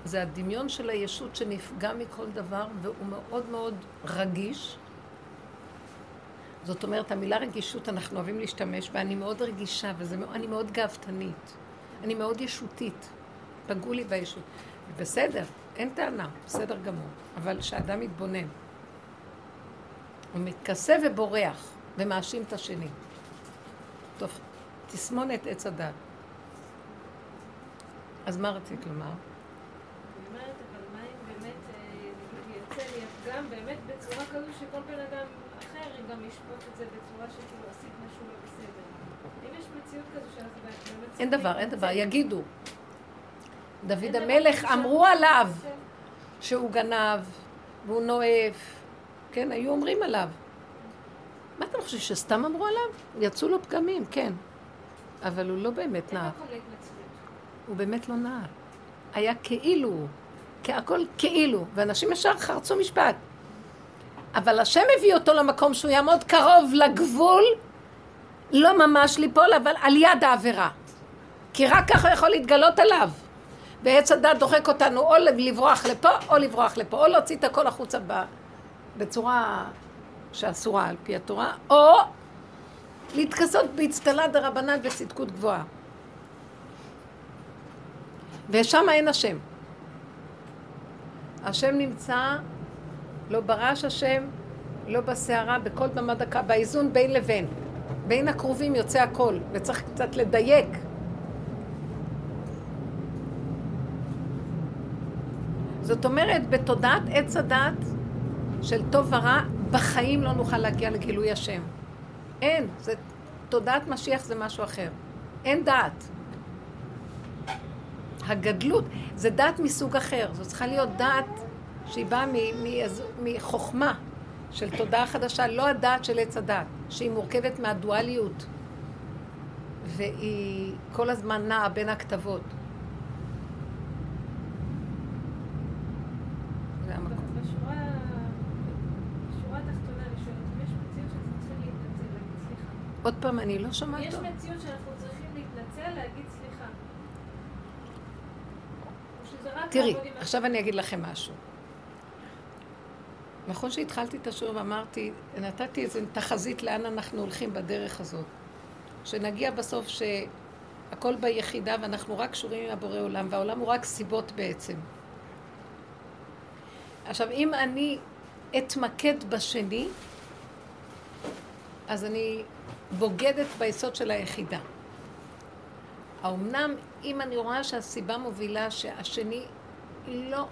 זה הדמיון של הישות שנפגע מכל דבר, והוא מאוד מאוד רגיש. זאת אומרת, המילה רגישות, אנחנו אוהבים להשתמש בה, אני מאוד רגישה, ואני מאוד גאוותנית. אני מאוד ישותית. פגעו לי בישות. בסדר, אין טענה, בסדר גמור. אבל שאדם יתבונן. הוא מתכסה ובורח, ומאשים את השני. טוב, תסמונת עץ הדת. אז מה רצית לומר? באמת, אה, באמת בצורה כזו שכל בן אדם גם ישפוט את זה בצורה שכאילו עשית משהו לא בסדר. אם יש מציאות כזו שאנחנו באמת... אין דבר, אין דבר, יגידו. דוד המלך, אמרו עליו. שהוא גנב, והוא נואף. כן, היו אומרים עליו. מה אתם חושבים, שסתם אמרו עליו? יצאו לו פגמים, כן. אבל הוא לא באמת נער. הוא באמת לא נער. היה כאילו, הכל כאילו, ואנשים ישר חרצו משפט. אבל השם הביא אותו למקום שהוא יעמוד קרוב לגבול, לא ממש ליפול, אבל על יד העבירה. כי רק ככה הוא יכול להתגלות עליו. ועץ הדת דוחק אותנו או לברוח לפה או לברוח לפה, או להוציא את הכל החוצה בצורה שאסורה על פי התורה, או להתכסות באצטלה דרבנן וצדקות גבוהה. ושם אין השם. השם נמצא לא ברעש השם, לא בסערה, בכל דממה דקה, באיזון בין לבין. בין הקרובים יוצא הכל, וצריך קצת לדייק. זאת אומרת, בתודעת עץ הדת של טוב ורע, בחיים לא נוכל להגיע לגילוי השם. אין, זה, תודעת משיח זה משהו אחר. אין דעת. הגדלות, זה דעת מסוג אחר. זו צריכה להיות דעת שהיא באה מחוכמה של תודעה חדשה, לא הדעת של עץ הדת, שהיא מורכבת מהדואליות. והיא כל הזמן נעה בין הכתבות. עוד פעם, אני לא שומעת יש. מציאות שאנחנו צריכים להתנצל, להגיד סליחה. רק תראי, עכשיו אני אגיד לכם משהו. נכון שהתחלתי את השיעור ואמרתי, נתתי איזו תחזית לאן אנחנו הולכים בדרך הזאת. שנגיע בסוף שהכל ביחידה ואנחנו רק קשורים עם הבורא עולם, והעולם הוא רק סיבות בעצם. עכשיו, אם אני אתמקד בשני, אז אני בוגדת ביסוד של היחידה. האומנם, אם אני רואה שהסיבה מובילה שהשני לא,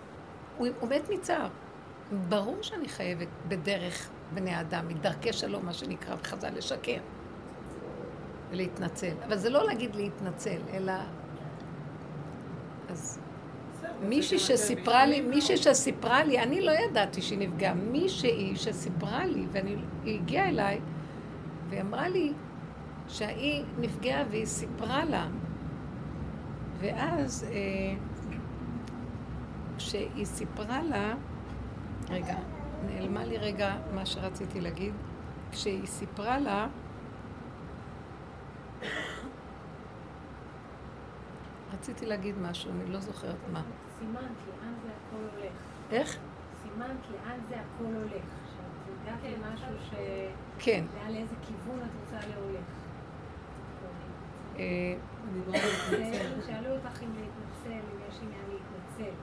הוא, הוא מת מצער. ברור שאני חייבת בדרך בני אדם, מדרכי שלום, מה שנקרא בחז"ל, לשקר ולהתנצל. אבל זה לא להגיד להתנצל, אלא... אז מישהי שסיפרה לי, מישהי שסיפרה לי, אני לא ידעתי שהיא נפגעה, מישהי שסיפרה לי, והיא הגיעה אליי, והיא אמרה לי שהיא נפגעה והיא סיפרה לה. ואז, אה, כשהיא סיפרה לה, רגע, נעלמה לי רגע מה שרציתי להגיד. כשהיא סיפרה לה, רציתי להגיד משהו, אני לא זוכרת מה. סימנת לאן זה הכל הולך. איך? סימנת לאן זה הכל הולך. שאת יודעת כן, משהו ש... כן. לאן לאיזה כיוון את רוצה להולך. אה, שאלו אותך אם להתנצל, אם יש עניין להתנצל.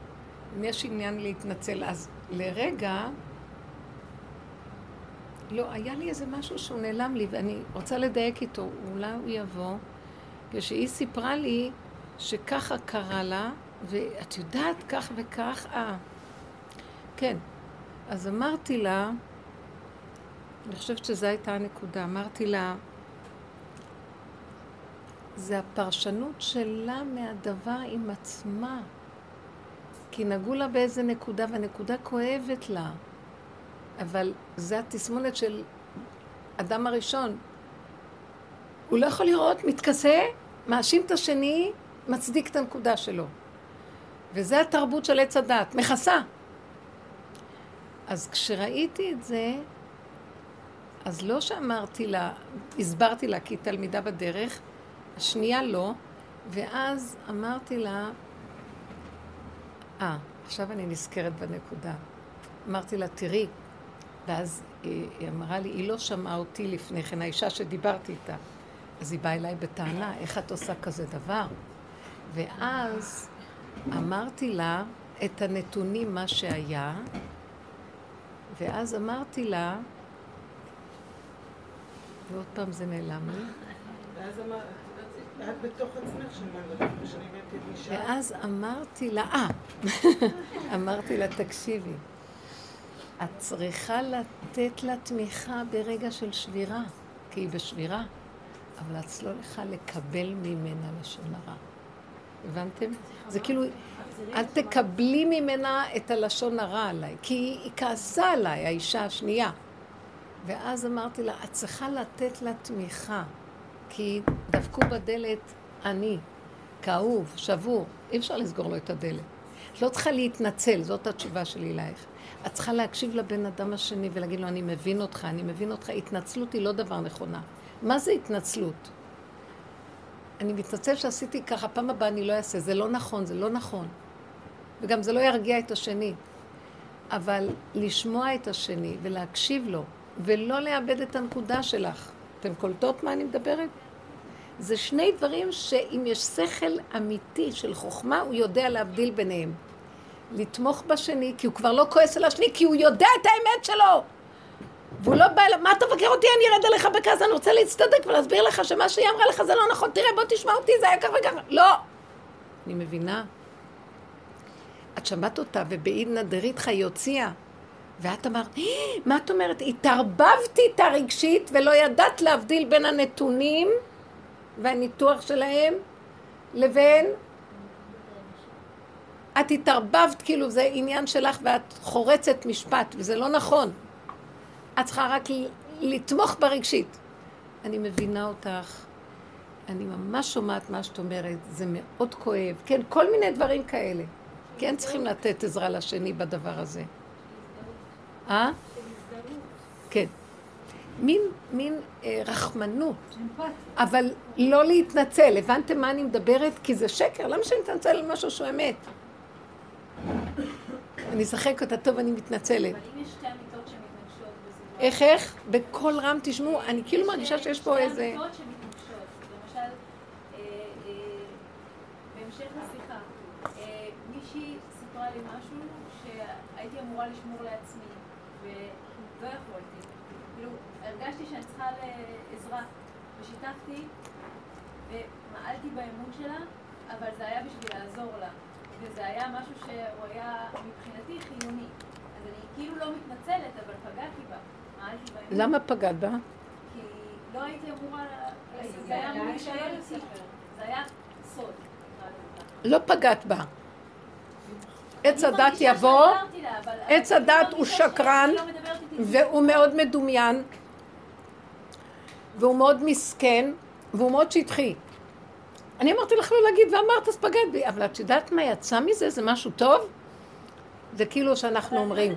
אם יש עניין להתנצל, אז לרגע, לא, היה לי איזה משהו שהוא נעלם לי, ואני רוצה לדייק איתו, אולי הוא יבוא, כשהיא סיפרה לי שככה קרה לה, ואת יודעת כך וכך, אה, כן. אז אמרתי לה, אני חושבת שזו הייתה הנקודה, אמרתי לה, זה הפרשנות שלה מהדבר עם עצמה. כי נגעו לה באיזה נקודה, והנקודה כואבת לה. אבל זה התסמונת של אדם הראשון. הוא לא יכול לראות, מתכסה, מאשים את השני, מצדיק את הנקודה שלו. וזה התרבות של עץ הדת, מכסה. אז כשראיתי את זה, אז לא שאמרתי לה, הסברתי לה כי היא תלמידה בדרך, השנייה לא, ואז אמרתי לה, אה, עכשיו אני נזכרת בנקודה. אמרתי לה, תראי, ואז היא, אמרה לי, היא לא שמעה אותי לפני כן, האישה שדיברתי איתה. אז היא באה אליי בטענה, איך את עושה כזה דבר? ואז אמרתי לה את הנתונים, מה שהיה, ואז אמרתי לה, ועוד פעם זה נעלם לי. ואז אמרת, את בתוך עצמך אישה. ואז אמרתי לה, אה, [LAUGHS] אמרתי לה, תקשיבי, את צריכה לתת לה תמיכה ברגע של שבירה, כי היא בשבירה, אבל את לא צריכה לקבל ממנה לשון הרע. הבנתם? זה כאילו, אל תקבלי ממנה את הלשון הרע עליי, כי היא כעסה עליי, האישה השנייה. ואז אמרתי לה, את צריכה לתת לה תמיכה, כי דפקו בדלת אני, כאוב, שבור, אי אפשר לסגור לו את הדלת. את לא צריכה להתנצל, זאת התשובה שלי אלייך. את צריכה להקשיב לבן אדם השני ולהגיד לו, אני מבין אותך, אני מבין אותך. התנצלות היא לא דבר נכונה. מה זה התנצלות? אני מתנצל שעשיתי ככה, פעם הבאה אני לא אעשה, זה לא נכון, זה לא נכון. וגם זה לא ירגיע את השני. אבל לשמוע את השני ולהקשיב לו, ולא לאבד את הנקודה שלך. אתן קולטות מה אני מדברת? זה שני דברים שאם יש שכל אמיתי של חוכמה, הוא יודע להבדיל ביניהם. לתמוך בשני, כי הוא כבר לא כועס על השני, כי הוא יודע את האמת שלו. והוא לא בא אליו, מה אתה מבקר אותי, אני ארד עליך בכעס, אני רוצה להצטדק ולהסביר לך שמה שהיא אמרה לך זה לא נכון, תראה, בוא תשמע אותי, זה היה ככה וככה. לא! אני מבינה. את שמעת אותה, ובעידנא דריתחא היא הוציאה. ואת אמרת, "אה, מה את אומרת? התערבבתי איתה רגשית ולא ידעת להבדיל בין הנתונים והניתוח שלהם לבין... את התערבבת, כאילו זה עניין שלך ואת חורצת משפט, וזה לא נכון. את צריכה רק לתמוך ברגשית. אני מבינה אותך, אני ממש שומעת מה שאת אומרת, זה מאוד כואב. כן, כל מיני דברים כאלה. כן צריכים לתת עזרה לשני בדבר הזה. אה? כן. מין, מין אה, רחמנות, אבל לא להתנצל. הבנתם מה אני מדברת? כי זה שקר, למה שאני אתנצל על משהו שהוא אמת? אני אשחק אותה, טוב, אני מתנצלת. אבל אם יש שתי אמיתות שמתנגשות בזה, איך איך? בקול רם תשמעו, אני כאילו מרגישה שיש פה איזה... שתי אמיתות שמתנגשות. למשל, אה, אה, בהמשך לשיחה, אה, מישהי סיפרה לי משהו שהייתי אמורה לשמור לעצמי, ולא יכולתי. כאילו, הרגשתי שאני צריכה לעזרה, ושיתפתי, ומעלתי באמון שלה, אבל זה היה בשביל לעזור לה. וזה היה משהו שהוא היה מבחינתי חיוני. אז אני כאילו לא מתנצלת, אבל פגעתי בה. מעלתי באמון. למה פגעת בה? כי לא הייתי אמורה, זה היה אמור להישאר אצלי. זה היה סוד. לא פגעת בה. עץ הדת יבוא, עץ הדת הוא שקרן, לא והוא מאוד מדומיין, והוא מאוד מסכן, והוא מאוד שטחי. אני אמרתי לך לא להגיד, ואמרת, אז פגעת בי. אבל את יודעת מה יצא מזה? זה משהו טוב? זה כאילו שאנחנו אבל אומרים.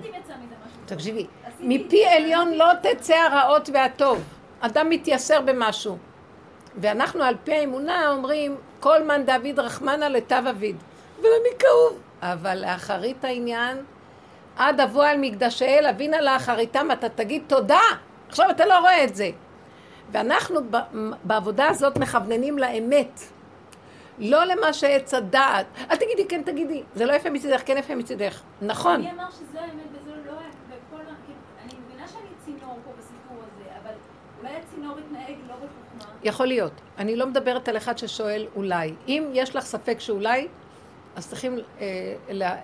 תקשיבי, מפי עליון לא תצא הרעות והטוב. אדם מתייסר במשהו. ואנחנו על פי האמונה אומרים, כל מן דוד רחמנא לטב אביד. אני כאוב. אבל לאחרית העניין, עד אבוא על מקדשי אל, אבינה לאחריתם, אתה תגיד תודה. עכשיו אתה לא רואה את זה. ואנחנו בעבודה הזאת מכווננים לאמת. לא למה שעץ הדעת. אל תגידי כן תגידי, זה לא יפה מצידך, כן יפה מצידך. נכון. מי אמר שזה האמת וזה לא האמת? וכל אני מבינה שאני צינור פה בסיפור הזה, אבל אולי הצינור יתנהג לא בחוכמה. יכול להיות. אני לא מדברת על אחד ששואל אולי. אם יש לך ספק שאולי, אז צריכים אה,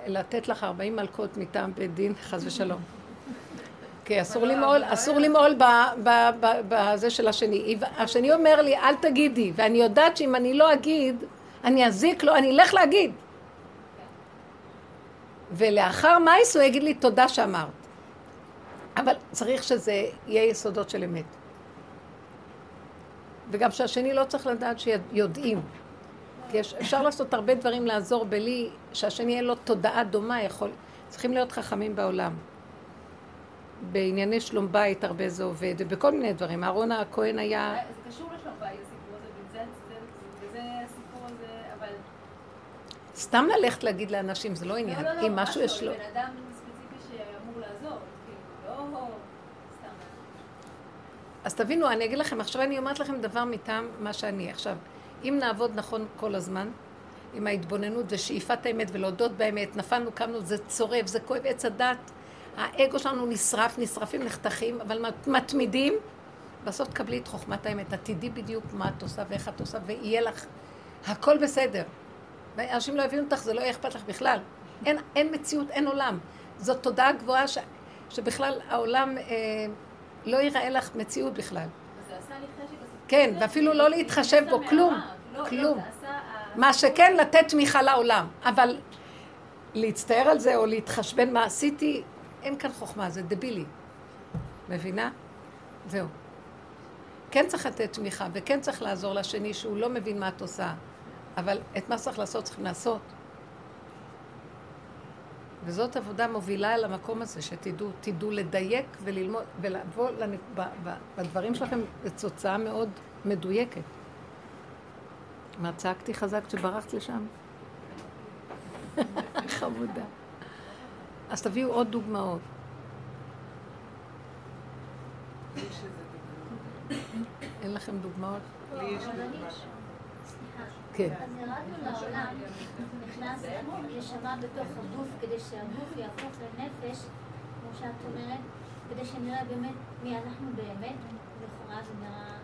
לתת לך 40 מלקות מטעם בית דין, חס ושלום. כי אסור למעול, אסור למעול בזה של השני. השני אומר לי, אל תגידי, ואני יודעת שאם אני לא אגיד, אני אזיק לו, אני אלך להגיד. ולאחר מייס הוא יגיד לי תודה שאמרת. אבל צריך שזה יהיה יסודות של אמת. וגם שהשני לא צריך לדעת שיודעים. כי יש, אפשר לעשות הרבה דברים לעזור בלי שהשני יהיה לו תודעה דומה, יכול... צריכים להיות חכמים בעולם. בענייני שלום בית הרבה זה עובד, ובכל מיני דברים. אהרון הכהן היה... זה קשור לשלום בית הסיפור הזה, וזה זה- וזה הסיפור הזה, אבל... סתם ללכת להגיד לאנשים, זה לא עניין. לא, לא, לא, אם משהו יש לו... בן אדם ספציפי שאמור לעזור, כאילו, לא סתם. אז תבינו, אני אגיד לכם, עכשיו אני אומרת לכם דבר מטעם מה שאני. עכשיו, אם נעבוד נכון כל הזמן, עם ההתבוננות ושאיפת האמת ולהודות באמת, נפלנו, קמנו, זה צורב, זה כואב עץ הדת, האגו שלנו נשרף, נשרפים, נחתכים, אבל מת- מתמידים, בסוף תקבלי את חוכמת האמת, את תדעי בדיוק מה את עושה ואיך את עושה, ויהיה לך הכל בסדר. ואנשים לא יבינו אותך, זה לא יהיה אכפת לך בכלל. אין, אין מציאות, אין עולם. זאת תודעה גבוהה ש, שבכלל העולם אה, לא ייראה לך מציאות בכלל. זה עשה לי חשק. כן, ואפילו לא להתחשב בו. כלום, כלום. מה שכן, לתת תמיכה לעולם. אבל להצטער על זה או להתחשבן מה עשיתי, אין כאן חוכמה, זה דבילי. מבינה? זהו. כן צריך לתת תמיכה, וכן צריך לעזור לשני שהוא לא מבין מה את עושה, אבל את מה שצריך לעשות צריכים לעשות. וזאת עבודה מובילה אל המקום הזה, שתדעו, תדעו לדייק וללמוד, ולבוא לנק... ב... ב... בדברים שלכם לתוצאה מאוד מדויקת. מה, צעקתי חזק כשברחת לשם? [LAUGHS] חמודה. אז תביאו עוד דוגמאות. אין לכם דוגמאות? לי יש אני-. סליחה. כן. אז ירדנו לעולם, נכנס, נשמה בתוך הגוף, כדי שהגוף יהפוך לנפש, כמו שאת אומרת, כדי שנראה באמת מי אנחנו באמת, לכאורה זה נראה...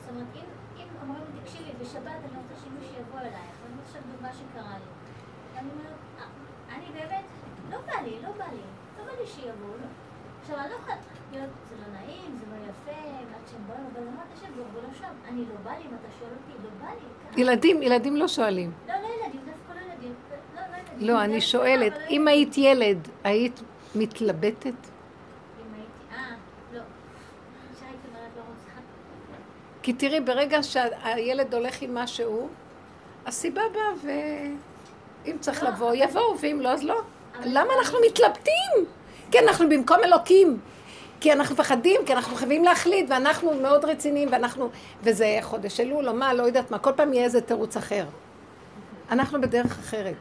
זאת אומרת, אם, אומרים לי, תקשיבי, בשבת אני רוצה שמישהו יבוא אלייך, ואני אומרת עכשיו דוגמה שקרה לי. אני אומרת, "אה, אני באמת, לא בא לי, לא בא לי, לא בא לי שיבואו. לא. עכשיו, אני לא יכולה להיות, זה לא נעים, זה לא יפה, עד שהם באים, אבל אני אומרת, השם, לא שם, אני לא בא לי, אם אתה שואל אותי, לא בא לי. ילדים, ילדים לא שואלים. לא, לא ילדים, דווקא לא ילדים. לא, לא. לא, אני דווקא, שואלת, לא אם. היית ילד, היית מתלבטת? אה, לא. לא. כי תראי, ברגע שהילד הולך עם משהו, הסיבה באה, ואם צריך לא, לבוא, יבואו, ואם לא, אז לא. למה אנחנו מתלבטים? כי אנחנו במקום אלוקים. כי אנחנו מפחדים, כי אנחנו חייבים להחליט, ואנחנו מאוד רציניים, ואנחנו... וזה חודש אלול, או מה, לא יודעת מה, כל פעם יהיה איזה תירוץ אחר. אנחנו בדרך אחרת.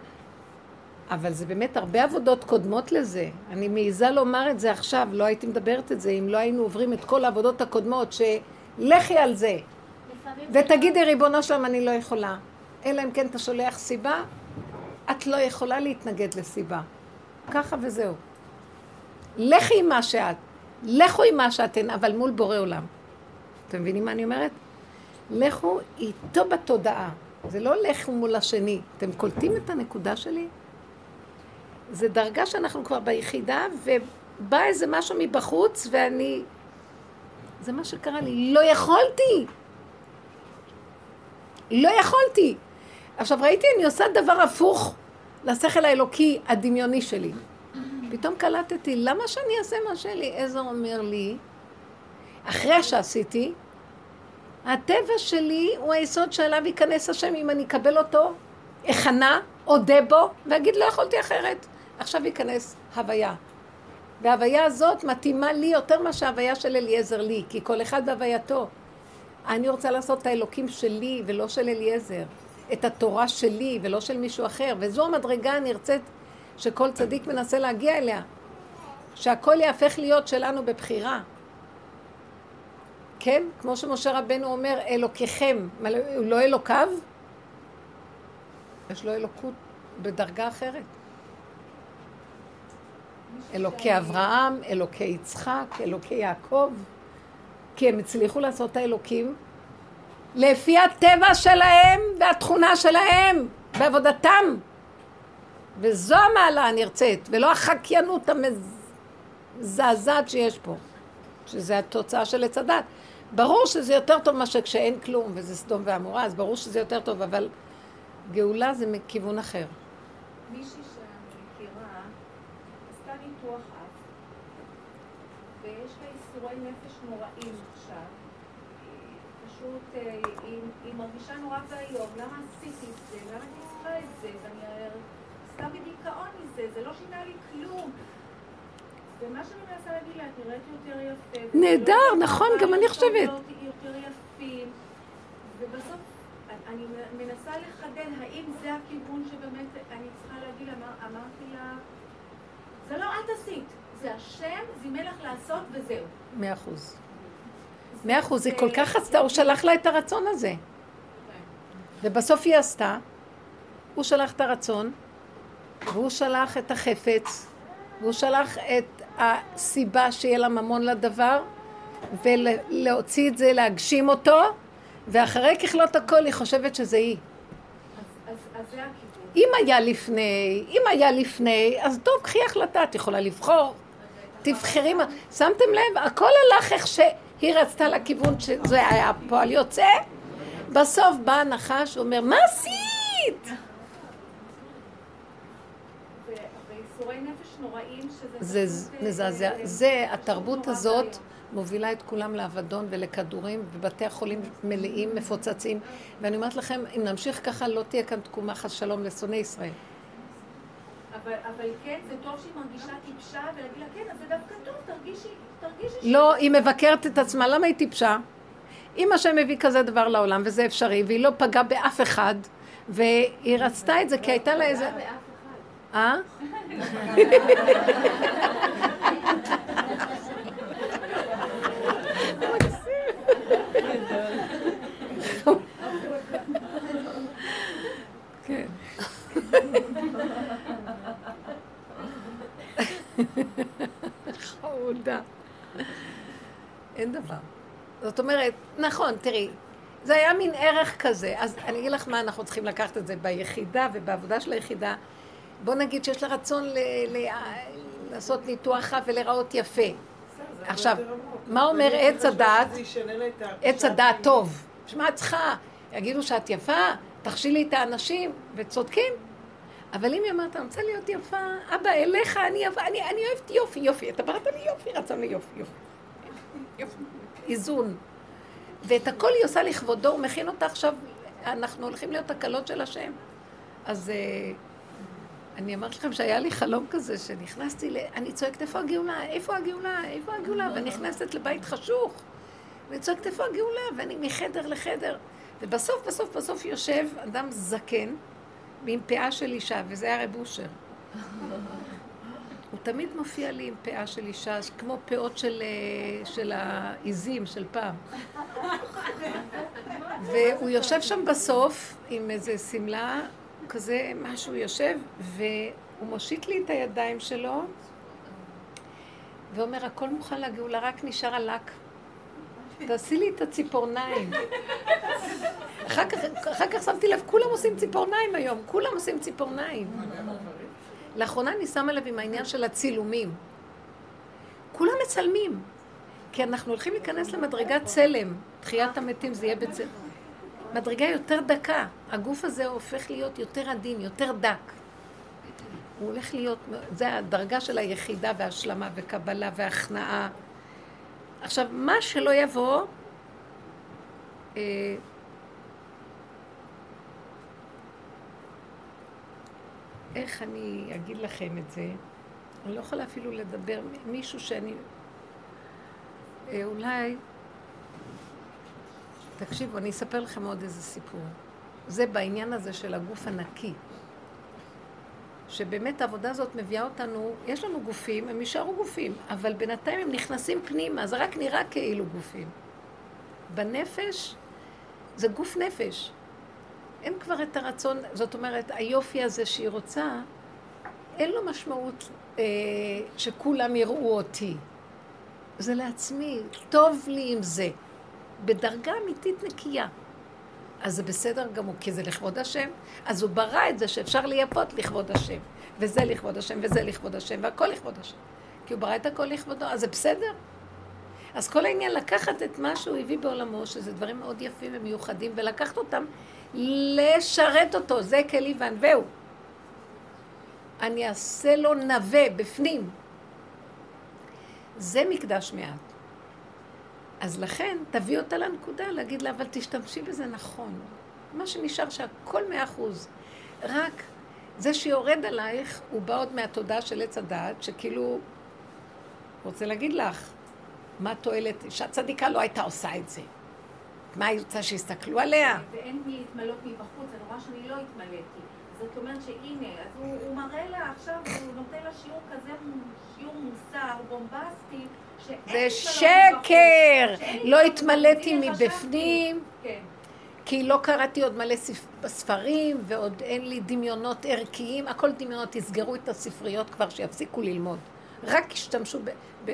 אבל זה באמת הרבה עבודות קודמות לזה. אני מעיזה לומר את זה עכשיו, לא הייתי מדברת את זה אם לא היינו עוברים את כל העבודות הקודמות, שלכי על זה. ותגידי, ריבונו שלם, אני לא יכולה. אלא אם כן אתה שולח סיבה, את לא יכולה להתנגד לסיבה. ככה וזהו. לכי עם מה שאת. לכו עם מה שאתן, אבל מול בורא עולם. אתם מבינים מה אני אומרת? לכו איתו בתודעה. זה לא לכו מול השני. אתם קולטים את הנקודה שלי? זה דרגה שאנחנו כבר ביחידה, ובא איזה משהו מבחוץ, ואני... זה מה שקרה לי. לא יכולתי! לא יכולתי. עכשיו ראיתי, אני עושה דבר הפוך לשכל האלוקי הדמיוני שלי. פתאום קלטתי, למה שאני אעשה מה שאליעזר אומר לי, אחרי שעשיתי, הטבע שלי הוא היסוד שעליו ייכנס השם, אם אני אקבל אותו, אכנה, אודה בו, ואגיד לא יכולתי אחרת. עכשיו ייכנס הוויה. וההוויה הזאת מתאימה לי יותר מאשר ההוויה של אליעזר לי, כי כל אחד בהווייתו. אני רוצה לעשות את האלוקים שלי ולא של אליעזר, את התורה שלי ולא של מישהו אחר, וזו המדרגה הנרצית שכל צדיק מנסה להגיע אליה, שהכל יהפך להיות שלנו בבחירה. כן? כמו שמשה רבנו אומר, אלוקיכם, הוא לא אלוקיו? יש לו אלוקות בדרגה אחרת. אלוקי אברהם, אלוקי יצחק, אלוקי יעקב. כי הם הצליחו לעשות את האלוקים לפי הטבע שלהם והתכונה שלהם בעבודתם. וזו המעלה הנרצית, ולא החקיינות המזעזעת שיש פה, שזה התוצאה של עץ הדת. ברור שזה יותר טוב מאשר כשאין כלום, וזה סדום ועמורה, אז ברור שזה יותר טוב, אבל גאולה זה מכיוון אחר. מישהי שאני מכירה, ניתוח אף, ויש לה ייסורי נפש נוראים היא פשוט, אה, היא, מרגישה נורא ואיום, למה עשיתי את זה? למה אני צריכה את זה? ואני אה, סתם בדיכאון מזה, זה לא שינה לי כלום. ומה שאני מנסה להגיד לה, את נראית יותר יפה. נהדר, נכון, גם אני חושבת. יותר יפים. ובסוף אני מנסה לחדד האם זה הכיוון שבאמת אני צריכה להגיד, אמר, אמרתי לה, זה לא את עשית, זה השם זימן לך לעשות וזהו. מאה אחוז. מאה אחוז, היא כל כך רצתה, הוא שלח לה את הרצון הזה. ובסוף היא עשתה, הוא שלח את הרצון, והוא שלח את החפץ, והוא שלח את הסיבה שיהיה לה ממון לדבר, ולהוציא את זה, להגשים אותו, ואחרי ככלות הכל היא חושבת שזה היא. אז, אז, אז. אם היה לפני, אם היה לפני, אז טוב, קחי החלטה, את יכולה לבחור. תבחרי מה... שמתם לב? הכל הלך איך שהיא רצתה לכיוון שזה היה פועל יוצא. בסוף בא הנחש ואומר, מה עשית? זה מזעזע. זה, התרבות הזאת. מובילה את כולם לאבדון ולכדורים, ובתי החולים מלאים, מפוצצים. ואני אומרת לכם, אם נמשיך ככה, לא תהיה כאן תקומה חס שלום לשונאי ישראל. אבל, אבל כן, זה טוב שהיא מרגישה טיפשה, ולהגיד לה, כן, אז זה דווקא טוב, תרגישי לא, היא מבקרת את עצמה, למה היא טיפשה? אם השם מביא כזה דבר לעולם, וזה אפשרי, והיא לא פגעה באף אחד, והיא רצתה את זה כי הייתה לה איזה... אה? [LAUGHS] כן. חמודה. אין דבר. זאת אומרת, נכון, תראי, זה היה מין ערך כזה. אז אני אגיד לך מה אנחנו צריכים לקחת את זה ביחידה ובעבודה של היחידה. בוא נגיד שיש לה רצון ל- ל- לעשות ניתוח רע ולהיראות יפה. עכשיו, מה אומר עץ הדעת? עץ הדעת טוב. שמע, את צריכה, יגידו שאת יפה, תכשילי את האנשים, וצודקים. אבל אם היא אומרת, אני רוצה להיות יפה, אבא, אליך, אני, אני, אני אוהבת יופי, יופי. אתה בראת לי יופי, רצון לי יופי, יופי. איזון. ואת הכל היא עושה לכבודו, הוא מכין אותה עכשיו, אנחנו הולכים להיות הקלות של השם. אז אה, אני אמרתי לכם שהיה לי חלום כזה, שנכנסתי, ל... אני צועקת, איפה הגאולה? איפה הגאולה? איפה הגאולה? ואני נכנסת לבית חשוך. ואני צועקת, איפה הגאולה? ואני מחדר לחדר. ובסוף, בסוף, בסוף יושב אדם זקן, עם פאה של אישה, וזה היה רב אושר. הוא תמיד מופיע לי עם פאה של אישה, כמו פאות של, אה, של העיזים של פעם. והוא יושב שם בסוף עם איזה שמלה, כזה משהו יושב, והוא מושיט לי את הידיים שלו, ואומר, הכל מוכן לגאולה, רק נשאר הלק. תעשי לי את הציפורניים. אחר כך, אחר כך שמתי לב, כולם עושים ציפורניים היום, כולם עושים ציפורניים. לאחרונה אני שמה לב עם העניין של הצילומים. כולם מצלמים, כי אנחנו הולכים להיכנס למדרגת צלם. תחיית המתים זה יהיה בצלם. מדרגה יותר דקה. הגוף הזה הופך להיות יותר עדין, יותר דק. הוא הולך להיות, זה הדרגה של היחידה והשלמה וקבלה והכנעה. עכשיו, מה שלא יבוא, אה, איך אני אגיד לכם את זה? אני לא יכולה אפילו לדבר, מישהו שאני... אה, אולי... תקשיבו, אני אספר לכם עוד איזה סיפור. זה בעניין הזה של הגוף הנקי. שבאמת העבודה הזאת מביאה אותנו, יש לנו גופים, הם יישארו גופים, אבל בינתיים הם נכנסים פנימה, זה רק נראה כאילו גופים. בנפש, זה גוף נפש. אין כבר את הרצון, זאת אומרת, היופי הזה שהיא רוצה, אין לו משמעות אה, שכולם יראו אותי. זה לעצמי, טוב לי עם זה. בדרגה אמיתית נקייה. אז זה בסדר גמור, כי זה לכבוד השם. אז הוא ברא את זה שאפשר לייפות לכבוד השם. וזה לכבוד השם, וזה לכבוד השם, והכל לכבוד השם. כי הוא ברא את הכל לכבודו, אז זה בסדר. אז כל העניין לקחת את מה שהוא הביא בעולמו, שזה דברים מאוד יפים ומיוחדים, ולקחת אותם לשרת אותו, זה כלי וענווהו. אני אעשה לו נווה בפנים, זה מקדש מעט. אז לכן, תביא אותה לנקודה, להגיד לה, אבל תשתמשי בזה נכון. מה שנשאר שהכל מאה אחוז. רק זה שיורד עלייך, הוא בא עוד מהתודעה של עץ הדעת, שכאילו, רוצה להגיד לך, מה התועלת, שהצדיקה לא הייתה עושה את זה. מה היא רוצה שיסתכלו עליה? ואין לי להתמלות מבחוץ, אני רואה שאני לא התמלאתי. זאת אומרת שהנה, אז הוא, הוא מראה לה עכשיו, הוא נותן לה שיעור כזה, שיעור מוסר, בומבסטי, שאין זה שקר! מבחוץ, לא התמלאתי. מבפנים, כן. כי לא קראתי עוד מלא ספ- ספרים, ועוד אין לי דמיונות ערכיים, הכל דמיונות, תסגרו את הספריות כבר, שיפסיקו ללמוד. רק ב-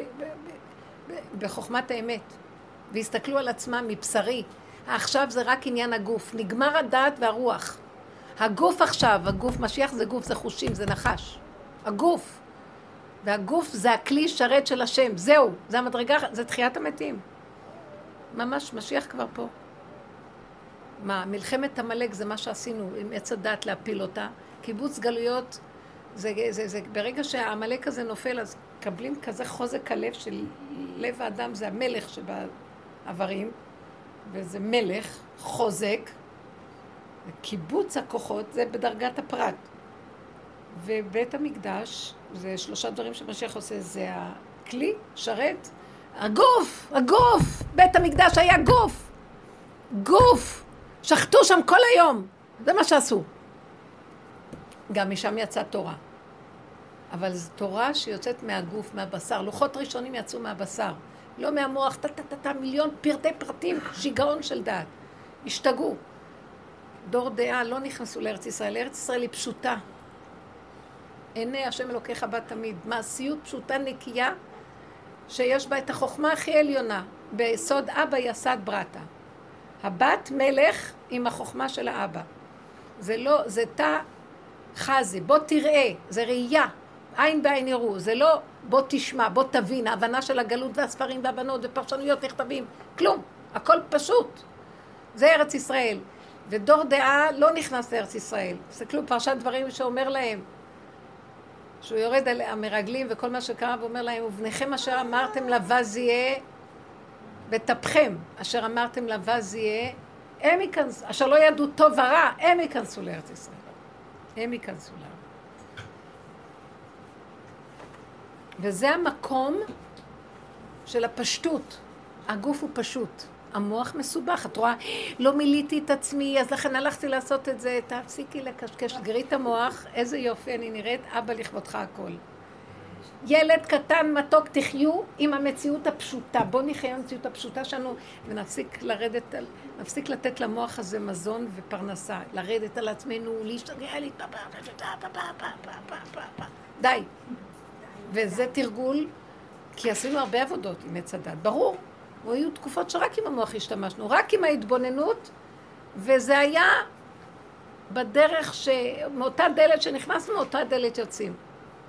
בחוכמת האמת, ויסתכלו על עצמם מבשרי. עכשיו זה רק עניין הגוף, נגמר הדעת והרוח. הגוף עכשיו, הגוף, משיח זה גוף, זה חושים, זה נחש. הגוף. והגוף זה הכלי שרת של השם, זהו, זה המדרגה, זה תחיית המתים. ממש, משיח כבר פה. מה, מלחמת עמלק זה מה שעשינו עם עץ הדת להפיל אותה. קיבוץ גלויות, זה, זה, זה, ברגע שהעמלק הזה נופל, אז מקבלים כזה חוזק הלב של לב האדם, זה המלך שבאיברים, וזה מלך, חוזק, וקיבוץ הכוחות זה בדרגת הפרט. ובית המקדש, זה שלושה דברים שמשיח עושה, זה הכלי, שרת, הגוף, הגוף, בית המקדש היה גוף, גוף, שחטו שם כל היום, זה מה שעשו. גם משם יצאה תורה. אבל זו תורה שיוצאת מהגוף, מהבשר. לוחות ראשונים יצאו מהבשר, לא מהמוח, טה-טה-טה, מיליון פרטי פרטים, שיגעון של דעת. השתגעו. דור דעה לא נכנסו לארץ ישראל. ארץ ישראל היא פשוטה. עיני השם אלוקיך בה תמיד. מעשיות פשוטה נקייה, שיש בה את החוכמה הכי עליונה. ביסוד אבא יסד ברטה. הבת מלך עם החוכמה של האבא. זה לא, זה תא חזי, בוא תראה, זה ראייה, עין בעין יראו, זה לא בוא תשמע, בוא תבין, ההבנה של הגלות והספרים והבנות ופרשנויות נכתבים, כלום, הכל פשוט. זה ארץ ישראל. ודור דעה לא נכנס לארץ ישראל. תסתכלו, פרשת דברים שאומר להם, שהוא יורד על המרגלים וכל מה שקרה ואומר להם, ובניכם אשר אמרתם לבז יהיה, וטפכם אשר אמרתם לבז יהיה, הם ייכנסו, אשר לא ידעו טוב ורע, הם ייכנסו לארץ ישראל. הם ייכנסו לארץ. וזה המקום של הפשטות. הגוף הוא פשוט. המוח מסובך. את רואה, לא מילאתי את עצמי, אז לכן הלכתי לעשות את זה. תפסיקי לקשקש, סגרי את המוח, איזה יופי אני נראית, אבא לכבודך הכל. ילד קטן, מתוק, תחיו עם המציאות הפשוטה. בואו נחיה עם המציאות הפשוטה שלנו ונפסיק לרדת, על, נפסיק לתת למוח הזה מזון ופרנסה. לרדת על עצמנו, להשתגע פה. די. וזה תרגול, כי עשינו הרבה עבודות עם עץ הדת, ברור. והיו תקופות שרק עם המוח השתמשנו, רק עם ההתבוננות, וזה היה בדרך ש... מאותה דלת שנכנסנו, מאותה דלת יוצאים.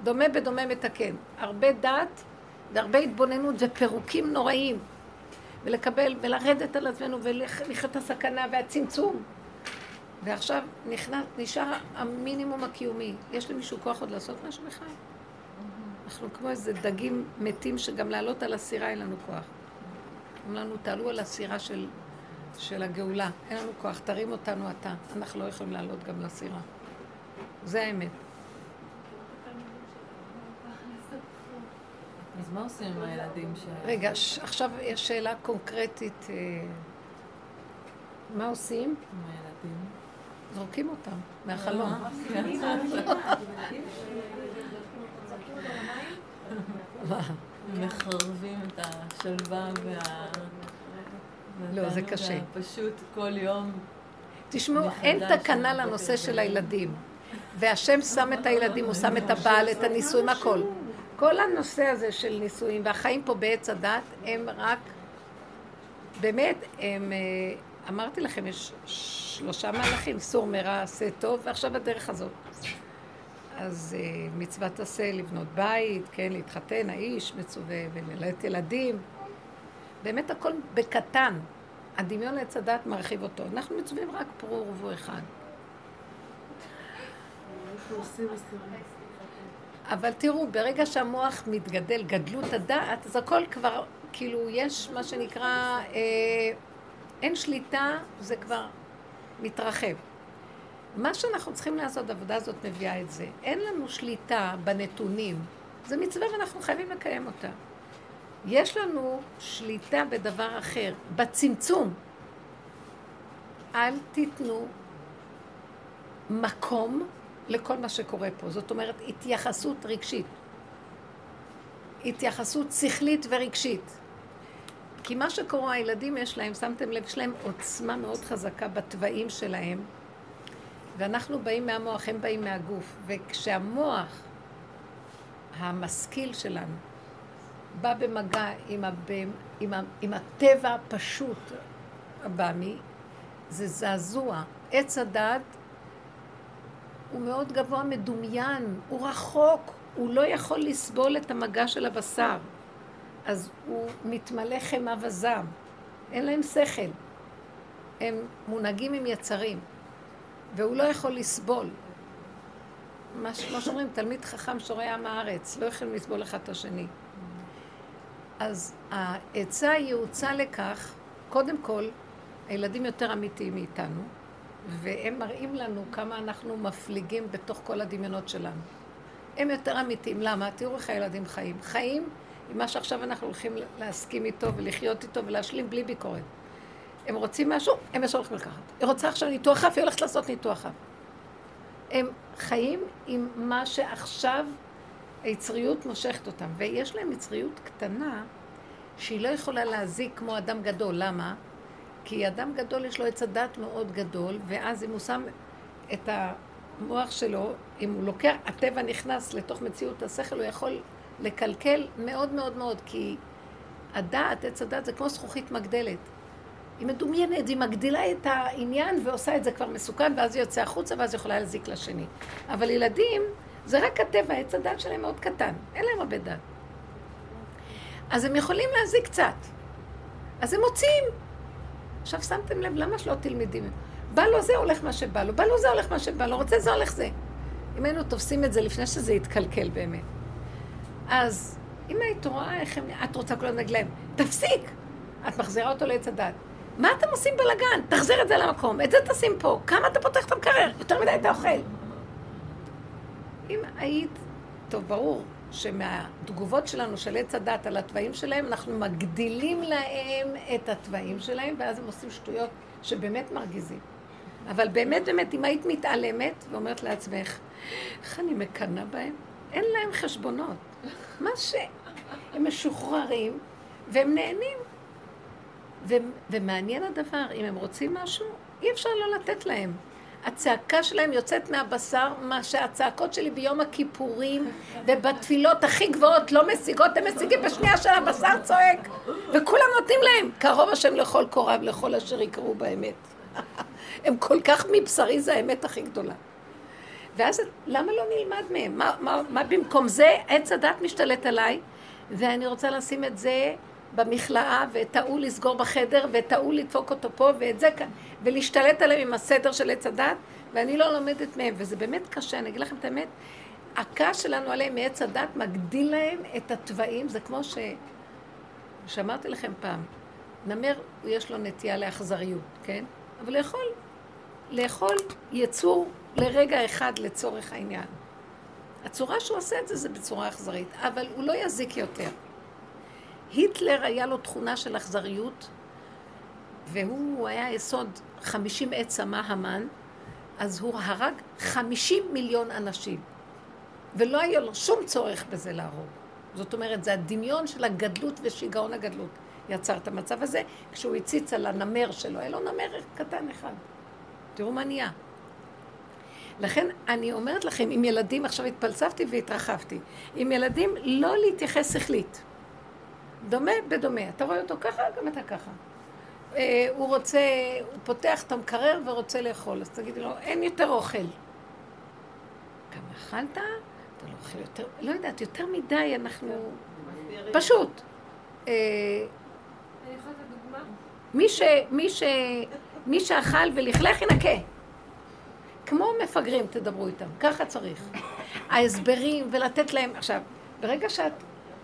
דומה בדומה מתקן. הרבה דעת והרבה התבוננות ופירוקים נוראים. ולקבל ולרדת על עצמנו ולחיות את הסכנה והצמצום. ועכשיו נכנס, נשאר המינימום הקיומי. יש למישהו כוח עוד לעשות משהו בכלל? אנחנו כמו איזה דגים מתים שגם לעלות על הסירה אין לנו כוח. אומרים לנו, תעלו על הסירה של, של הגאולה. אין לנו כוח, תרים אותנו אתה. אנחנו לא יכולים לעלות גם לסירה. זה האמת. אז מה עושים עם הילדים ש... רגע, ש- עכשיו יש שאלה קונקרטית. אה, מה עושים? עם הילדים? זורקים אותם מהחלום. [LAUGHS] [LAUGHS] מחרבים את השלווה וה... לא, זה קשה. פשוט כל יום תשמעו, אין תקנה לנושא של הילדים. והשם שם את הילדים, הוא שם את הבעל, את הנישואים, הכל. כל הנושא הזה של נישואים והחיים פה בעץ הדת הם רק, באמת, הם, אה, אמרתי לכם, יש שלושה מהלכים, סור מרע, עשה טוב, ועכשיו הדרך הזאת. אז אה, מצוות עשה לבנות בית, כן, להתחתן, האיש מצווה וללדת ילדים. באמת הכל בקטן. הדמיון לעץ הדת מרחיב אותו. אנחנו מצווים רק פרו ורבו אחד. אבל תראו, ברגע שהמוח מתגדל, גדלות הדעת, אז הכל כבר, כאילו, יש מה שנקרא, אה, אין שליטה, זה כבר מתרחב. מה שאנחנו צריכים לעשות, העבודה הזאת מביאה את זה. אין לנו שליטה בנתונים. זה מצווה ואנחנו חייבים לקיים אותה. יש לנו שליטה בדבר אחר, בצמצום. אל תיתנו מקום לכל מה שקורה פה. זאת אומרת, התייחסות רגשית. התייחסות שכלית ורגשית. כי מה שקורה, הילדים יש להם, שמתם לב, יש להם עוצמה מאוד חזקה בתוואים שלהם, ואנחנו באים מהמוח, הם באים מהגוף. וכשהמוח, המשכיל שלנו, בא במגע עם, הבם, עם, ה, עם הטבע הפשוט הבאמי, זה זעזוע. עץ הדעת הוא מאוד גבוה, מדומיין, הוא רחוק, הוא לא יכול לסבול את המגע של הבשר. אז הוא מתמלא חמא וזעם. אין להם שכל. הם מונהגים עם יצרים, והוא לא יכול לסבול. מה שאומרים, תלמיד חכם שורע עם הארץ, לא יכולים לסבול אחד את השני. אז העצה היא הוצאה לכך, קודם כל, הילדים יותר אמיתיים מאיתנו, והם מראים לנו כמה אנחנו מפליגים בתוך כל הדמיונות שלנו. הם יותר אמיתיים. למה? תראו איך הילדים חיים. חיים עם מה שעכשיו אנחנו הולכים להסכים איתו ולחיות איתו ולהשלים בלי ביקורת. הם רוצים משהו, הם ישר הולכים לקחת. היא רוצה עכשיו ניתוח אף, היא הולכת לעשות ניתוח אף. הם חיים עם מה שעכשיו היצריות מושכת אותם, ויש להם יצריות קטנה שהיא לא יכולה להזיק כמו אדם גדול. למה? כי אדם גדול יש לו עץ הדת מאוד גדול, ואז אם הוא שם את המוח שלו, אם הוא לוקח, הטבע נכנס לתוך מציאות השכל, הוא יכול לקלקל מאוד מאוד מאוד, כי הדעת, עץ הדת, זה כמו זכוכית מגדלת. היא מדומיינת, היא מגדילה את העניין ועושה את זה כבר מסוכן, ואז היא יוצא החוצה, ואז היא יכולה להזיק לשני. אבל ילדים, זה רק הטבע, עץ הדת שלהם מאוד קטן, אין להם הרבה דת. אז הם יכולים להזיק קצת. אז הם מוצאים. עכשיו שמתם לב, למה שלא תלמידים? בא לו זה, הולך מה שבא לו, בא לו זה, הולך מה שבא לו, רוצה זה, הולך זה. אם היינו תופסים את זה לפני שזה יתקלקל באמת. אז אם היית רואה איך הם... את רוצה הזמן להגיד להם, תפסיק! את מחזירה אותו לעץ הדת. מה אתם עושים בלאגן? תחזיר את זה למקום, את זה תשים פה. כמה אתה פותח את המקרר? יותר מדי אתה אוכל. אם היית... טוב, ברור שמהתגובות שלנו של עץ הדת על התוואים שלהם, אנחנו מגדילים להם את התוואים שלהם, ואז הם עושים שטויות שבאמת מרגיזים. אבל באמת, באמת, אם היית מתעלמת ואומרת לעצמך, איך אני מקנאה בהם? אין להם חשבונות. מה ש... הם משוחררים והם נהנים. ו... ומעניין הדבר, אם הם רוצים משהו, אי אפשר לא לתת להם. הצעקה שלהם יוצאת מהבשר, מה שהצעקות שלי ביום הכיפורים [LAUGHS] ובתפילות הכי גבוהות לא משיגות, הם משיגים בשנייה של הבשר צועק וכולם נותנים להם, קרוב השם לכל קורב, לכל אשר יקראו באמת. [LAUGHS] הם כל כך מבשרי, זה האמת הכי גדולה. ואז למה לא נלמד מהם? מה, מה, מה במקום זה עץ הדת משתלט עליי, ואני רוצה לשים את זה במכלאה, ואת ההוא לסגור בחדר, ואת ההוא לדפוק אותו פה, ואת זה כאן, ולהשתלט עליהם עם הסדר של עץ הדת, ואני לא לומדת מהם, וזה באמת קשה, אני אגיד לכם את האמת, הכעס שלנו עליהם מעץ הדת מגדיל להם את התוואים, זה כמו ש... שאמרתי לכם פעם, נמר, יש לו נטייה לאכזריות, כן? אבל לאכול, לאכול יצור לרגע אחד לצורך העניין. הצורה שהוא עושה את זה זה בצורה אכזרית, אבל הוא לא יזיק יותר. היטלר היה לו תכונה של אכזריות, והוא היה יסוד חמישים עת צמא המן, אז הוא הרג חמישים מיליון אנשים. ולא היה לו שום צורך בזה להרוג. זאת אומרת, זה הדמיון של הגדלות ושיגעון הגדלות יצר את המצב הזה, כשהוא הציץ על הנמר שלו, היה לו נמר קטן אחד. תראו מה נהיה. לכן אני אומרת לכם, עם ילדים, עכשיו התפלספתי והתרחבתי, עם ילדים לא להתייחס שכלית. דומה בדומה. אתה רואה אותו ככה, גם אתה ככה. אה, הוא רוצה, הוא פותח את המקרר ורוצה לאכול, אז תגידי לו, אין יותר אוכל. כמה אכלת? אתה לא אוכל יותר, לא יודעת, יותר מדי אנחנו... פשוט. אה? מי, ש, מי, ש, מי שאכל ולכלך ינקה. כמו מפגרים תדברו איתם, ככה צריך. ההסברים ולתת להם. עכשיו, ברגע שאת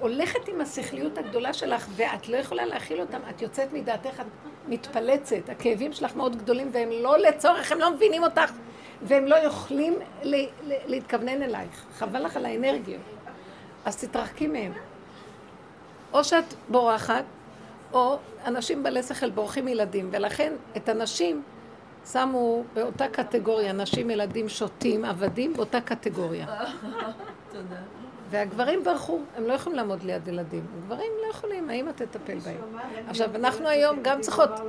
הולכת עם השכליות הגדולה שלך ואת לא יכולה להכיל אותם, את יוצאת מדעתך, את מתפלצת. הכאבים שלך מאוד גדולים והם לא לצורך, הם לא מבינים אותך והם לא יכולים ל- ל- להתכוונן אלייך. חבל לך על האנרגיות. אז תתרחקי מהם. או שאת בורחת, או אנשים בעלי שכל בורחים מילדים, ולכן את הנשים שמו באותה קטגוריה, נשים, ילדים, שוטים, עבדים, באותה קטגוריה. [LAUGHS] תודה. והגברים ברחו, הם לא יכולים לעמוד ליד ילדים. הגברים לא יכולים, האמא תטפל בהם. עכשיו, אנחנו היום גם צריכות... [LAUGHS]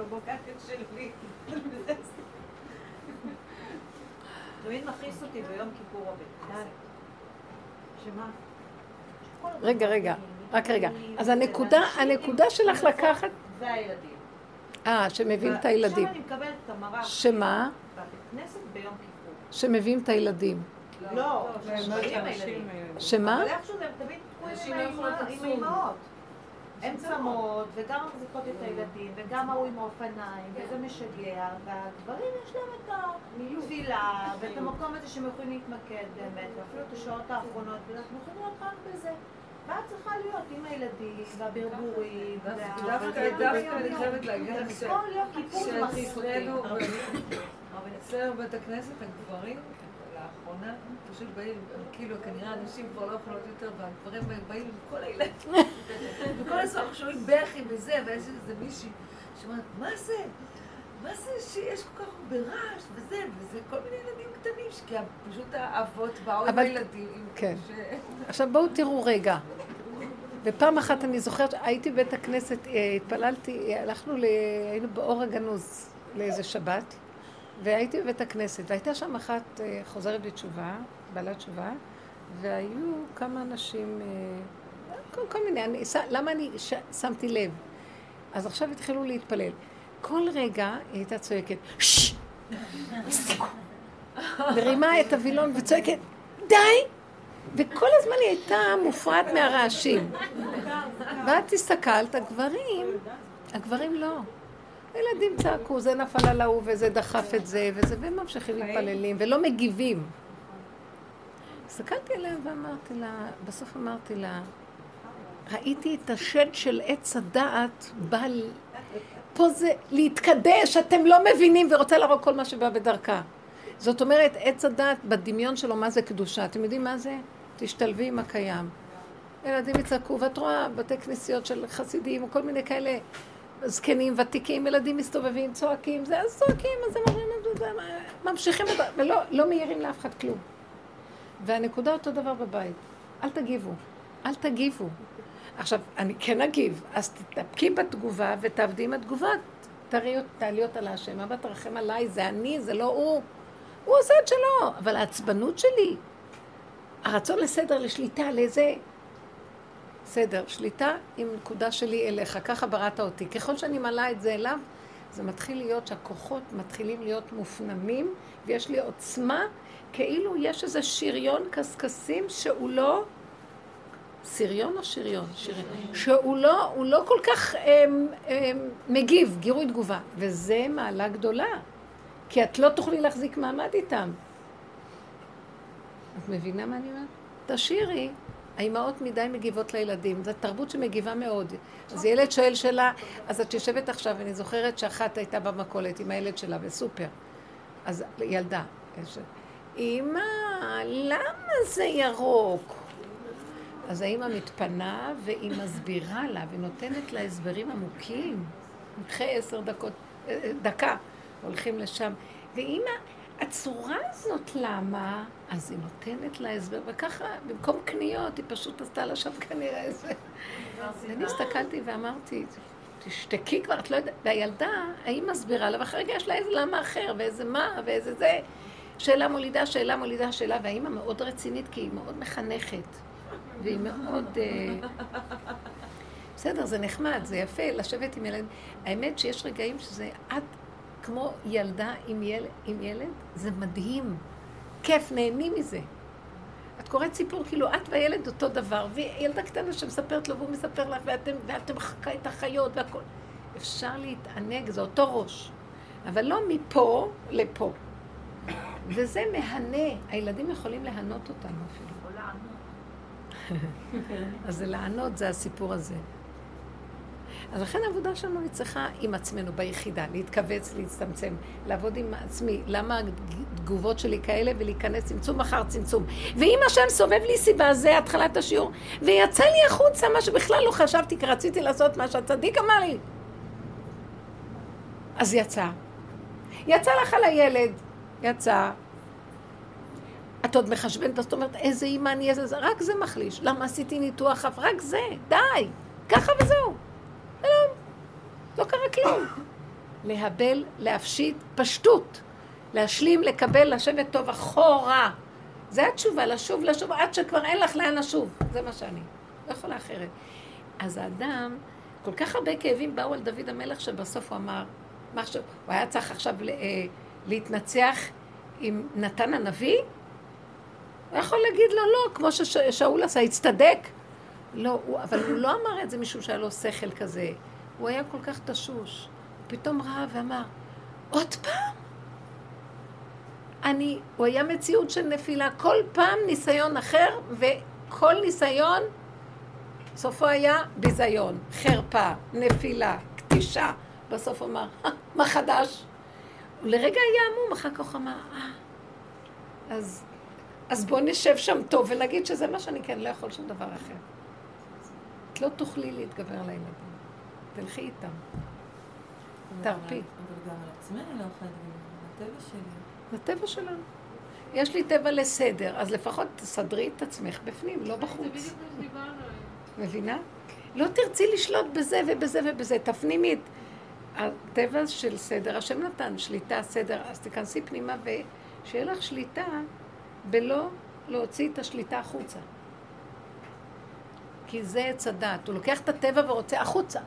תמיד מכעיס אותי ביום כיפור הבן. שמה? רגע, רגע, רק רגע. אז הנקודה, הנקודה שלך לקחת... והילדים. אה, שמביאים את הילדים. עכשיו אני מקבלת את המראה שמה? בבית כנסת ביום כיפור. שמביאים את הילדים. לא, לא. אה, שמה? אבל איכשהו הם תמיד תקועים נשים עם לא עם. האימהות. הן צמות, וגם מחזיקות את הילדים, וגם ההוא עם האופניים, וזה משגע, והגברים יש להם את התפילה, ואת המקום הזה שהם יכולים להתמקד באמת, ואפילו את השעות האחרונות, ואנחנו יכולים להיות רק בזה. ואת צריכה להיות עם הילדים, והברבורים, וה- דווקא, דווקא אני חייבת להגיד לך ש- כל יום כיפור זה מכעיס אותי. שאצלנו, אצלנו בבית הכנסת הגברים, לאחרונה, פשוט באים, כאילו כנראה הנשים כבר לא יכולות יותר, והגברים באים- עם כל הילדים. [LAUGHS] וכל הזמן שומעים בכי וזה, ויש איזה מישהי שאומרת, מה זה? מה זה שיש כל כך הרבה רעש וזה, וזה כל מיני ילדים קטנים, כי פשוט האבות באו עם הילדים. כן. [LAUGHS] עכשיו בואו תראו רגע. ופעם אחת אני זוכרת, הייתי בבית הכנסת, אה, התפללתי, אה, הלכנו. היינו באור הגנוז לאיזה שבת, והייתי בבית הכנסת, והייתה שם אחת אה, חוזרת בתשובה, בעלת תשובה, והיו כמה אנשים, אה, כל, כל מיני, אני, למה אני ש, שמתי לב? אז עכשיו התחילו להתפלל. כל רגע היא הייתה צועקת, ששש! מרימה את הווילון וצועקת, די! וכל הזמן היא הייתה מופרעת מהרעשים. ואת הסתכלת, הגברים, הגברים לא. הילדים צעקו, זה נפל על ההוא וזה דחף את זה וזה, והם ממשיכים מתפללים ולא מגיבים. הסתכלתי עליהם ואמרתי לה, בסוף אמרתי לה, ראיתי את השד של עץ הדעת בא ל... פה זה להתקדש, אתם לא מבינים, ורוצה להרוג כל מה שבא בדרכה. זאת אומרת, עץ הדעת בדמיון שלו, מה זה קדושה? אתם יודעים מה זה? תשתלבי עם הקיים. ילדים יצעקו, ואת רואה בתי כנסיות של חסידים, או כל מיני כאלה זקנים, ותיקים, ילדים מסתובבים, צועקים, זה, אז צועקים, אז הם אומרים, "זה- זה- ממשיכים, ולא לא מעירים לאף אחד כלום. והנקודה אותו דבר בבית, אל תגיבו, אל תגיבו. עכשיו, אני כן אגיב, אז תתאפקי בתגובה ותעבדי עם התגובה, תראי, תעלי אותה להשם, אבא תרחם עליי, זה אני, זה לא הוא. הוא עושה את שלו, אבל העצבנות שלי, הרצון לסדר, לשליטה, לאיזה... סדר, שליטה עם נקודה שלי אליך, ככה בראת אותי. ככל שאני מעלה את זה אליו, זה מתחיל להיות שהכוחות מתחילים להיות מופנמים, ויש לי עוצמה, כאילו יש איזה שריון קשקשים שהוא לא... סריון או שריון? שריון. שהוא לא, לא כל כך אמ, אמ, מגיב, גירוי תגובה. וזה מעלה גדולה, כי את לא תוכלי להחזיק מעמד איתם. את מבינה מה אני אומרת? תשאירי. האימהות מדי מגיבות לילדים, זו תרבות שמגיבה מאוד. אז ילד שואל שאלה, אז את יושבת עכשיו, אני זוכרת שאחת הייתה במכולת עם הילד שלה בסופר. אז ילדה, אמא, למה זה ירוק? אז האימא מתפנה והיא מסבירה לה ונותנת לה הסברים עמוקים. אחרי עשר דקות, אה, אה, דקה, הולכים לשם. ואימא, הצורה הזאת למה? אז היא נותנת לה הסבר, וככה, במקום קניות, היא פשוט עשתה לה שם כנראה איזה... ואני הסתכלתי ואמרתי, תשתקי כבר, את לא יודעת, והילדה, האמא מסבירה לה, ואחרי רגע יש לה איזה למה אחר, ואיזה מה, ואיזה זה. שאלה מולידה, שאלה מולידה, שאלה, והאימא מאוד רצינית, כי היא מאוד מחנכת. והיא מאוד... אה, בסדר, זה נחמד, זה יפה לשבת עם ילד. האמת שיש רגעים שזה את כמו ילדה עם, יל, עם ילד, זה מדהים. כיף, נהנים מזה. את קוראת סיפור כאילו את והילד אותו דבר, וילדה קטנה שמספרת לו והוא מספר לך, ואתם, ואתם חכה את החיות והכל. אפשר להתענג, זה אותו ראש. אבל לא מפה לפה. וזה מהנה, הילדים יכולים להנות אותנו אפילו. עולם [LAUGHS] אז זה לענות, זה הסיפור הזה. אז לכן העבודה שלנו היא צריכה עם עצמנו ביחידה, להתכווץ, להצטמצם, לעבוד עם עצמי. למה התגובות שלי כאלה ולהיכנס צמצום אחר צמצום. ואם השם סובב לי סיבה, זה התחלת השיעור, ויצא לי החוצה מה שבכלל לא חשבתי, כי רציתי לעשות מה שהצדיק אמר לי. אז יצא. יצא לך על הילד, יצא. את עוד מחשבנת, זאת אומרת, איזה אימא אני, איזה זה, רק זה מחליש. למה עשיתי ניתוח אף? רק זה, די. ככה וזהו. לא קרה כלום. להבל, להפשיט, פשטות. להשלים, לקבל, לשבת טוב אחורה. זה התשובה, לשוב, לשוב, עד שכבר אין לך לאן לשוב. זה מה שאני. לא יכולה אחרת. אז האדם, כל כך הרבה כאבים באו על דוד המלך, שבסוף הוא אמר, מה עכשיו, הוא היה צריך עכשיו אה, להתנצח עם נתן הנביא? הוא יכול להגיד לו לא, כמו ששאול עשה, הצטדק. לא, הוא, אבל הוא לא אמר את זה משום שהיה לו שכל כזה. הוא היה כל כך תשוש. פתאום ראה ואמר, עוד פעם? אני, הוא היה מציאות של נפילה, כל פעם ניסיון אחר, וכל ניסיון, סופו היה ביזיון, חרפה, נפילה, קטישה. בסוף הוא אמר, מה חדש? לרגע היה עמום, אחר כך אמר, אה, אז, אז בוא נשב שם טוב ונגיד שזה מה שאני כן, לא יכול שום דבר אחר. את לא תוכלי להתגבר על הילדים. תלכי איתם. תרפי. אבל גם על עצמי אני לא להתגבר, הטבע שלי. זה טבע שלנו. יש לי טבע לסדר, אז לפחות תסדרי את עצמך בפנים, לא בחוץ. מבינה? לא תרצי לשלוט בזה ובזה ובזה, תפנימי את הטבע של סדר. השם נתן שליטה, סדר, אז תיכנסי פנימה ושיהיה לך שליטה בלא להוציא את השליטה החוצה. כי זה עץ הדת. הוא לוקח את הטבע ורוצה החוצה.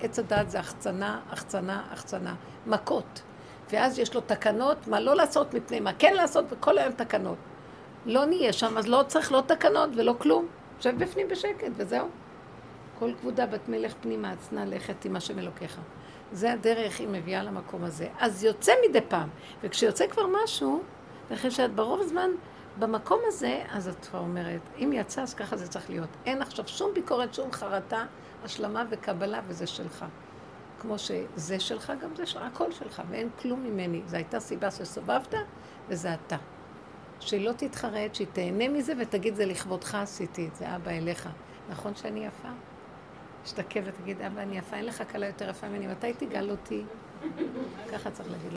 עץ הדת זה החצנה, החצנה, החצנה. מכות. ואז יש לו תקנות, מה לא לעשות מפני מה כן לעשות, וכל היום תקנות. לא נהיה שם, אז לא צריך לא תקנות ולא כלום. יושב בפנים בשקט, וזהו. כל כבודה בת מלך פנימה, עצנה לכת עם השם אלוקיך. זה הדרך היא מביאה למקום הזה. אז יוצא מדי פעם, וכשיוצא כבר משהו, ואחרי שאת ברוב הזמן במקום הזה, אז את כבר אומרת, אם יצא, אז ככה זה צריך להיות. אין עכשיו שום ביקורת, שום חרטה, השלמה וקבלה, וזה שלך. כמו שזה שלך, גם זה שלך, הכל שלך, ואין כלום ממני. זו הייתה סיבה שסובבת, וזה אתה. שלא תתחרט, שהיא תהנה מזה ותגיד, זה לכבודך עשיתי את זה, אבא אליך. נכון שאני יפה? שתקה ותגיד, אבא, אני יפה, אין לך כלה יותר יפה ממני, מתי תגאל אותי? ככה צריך להגיד.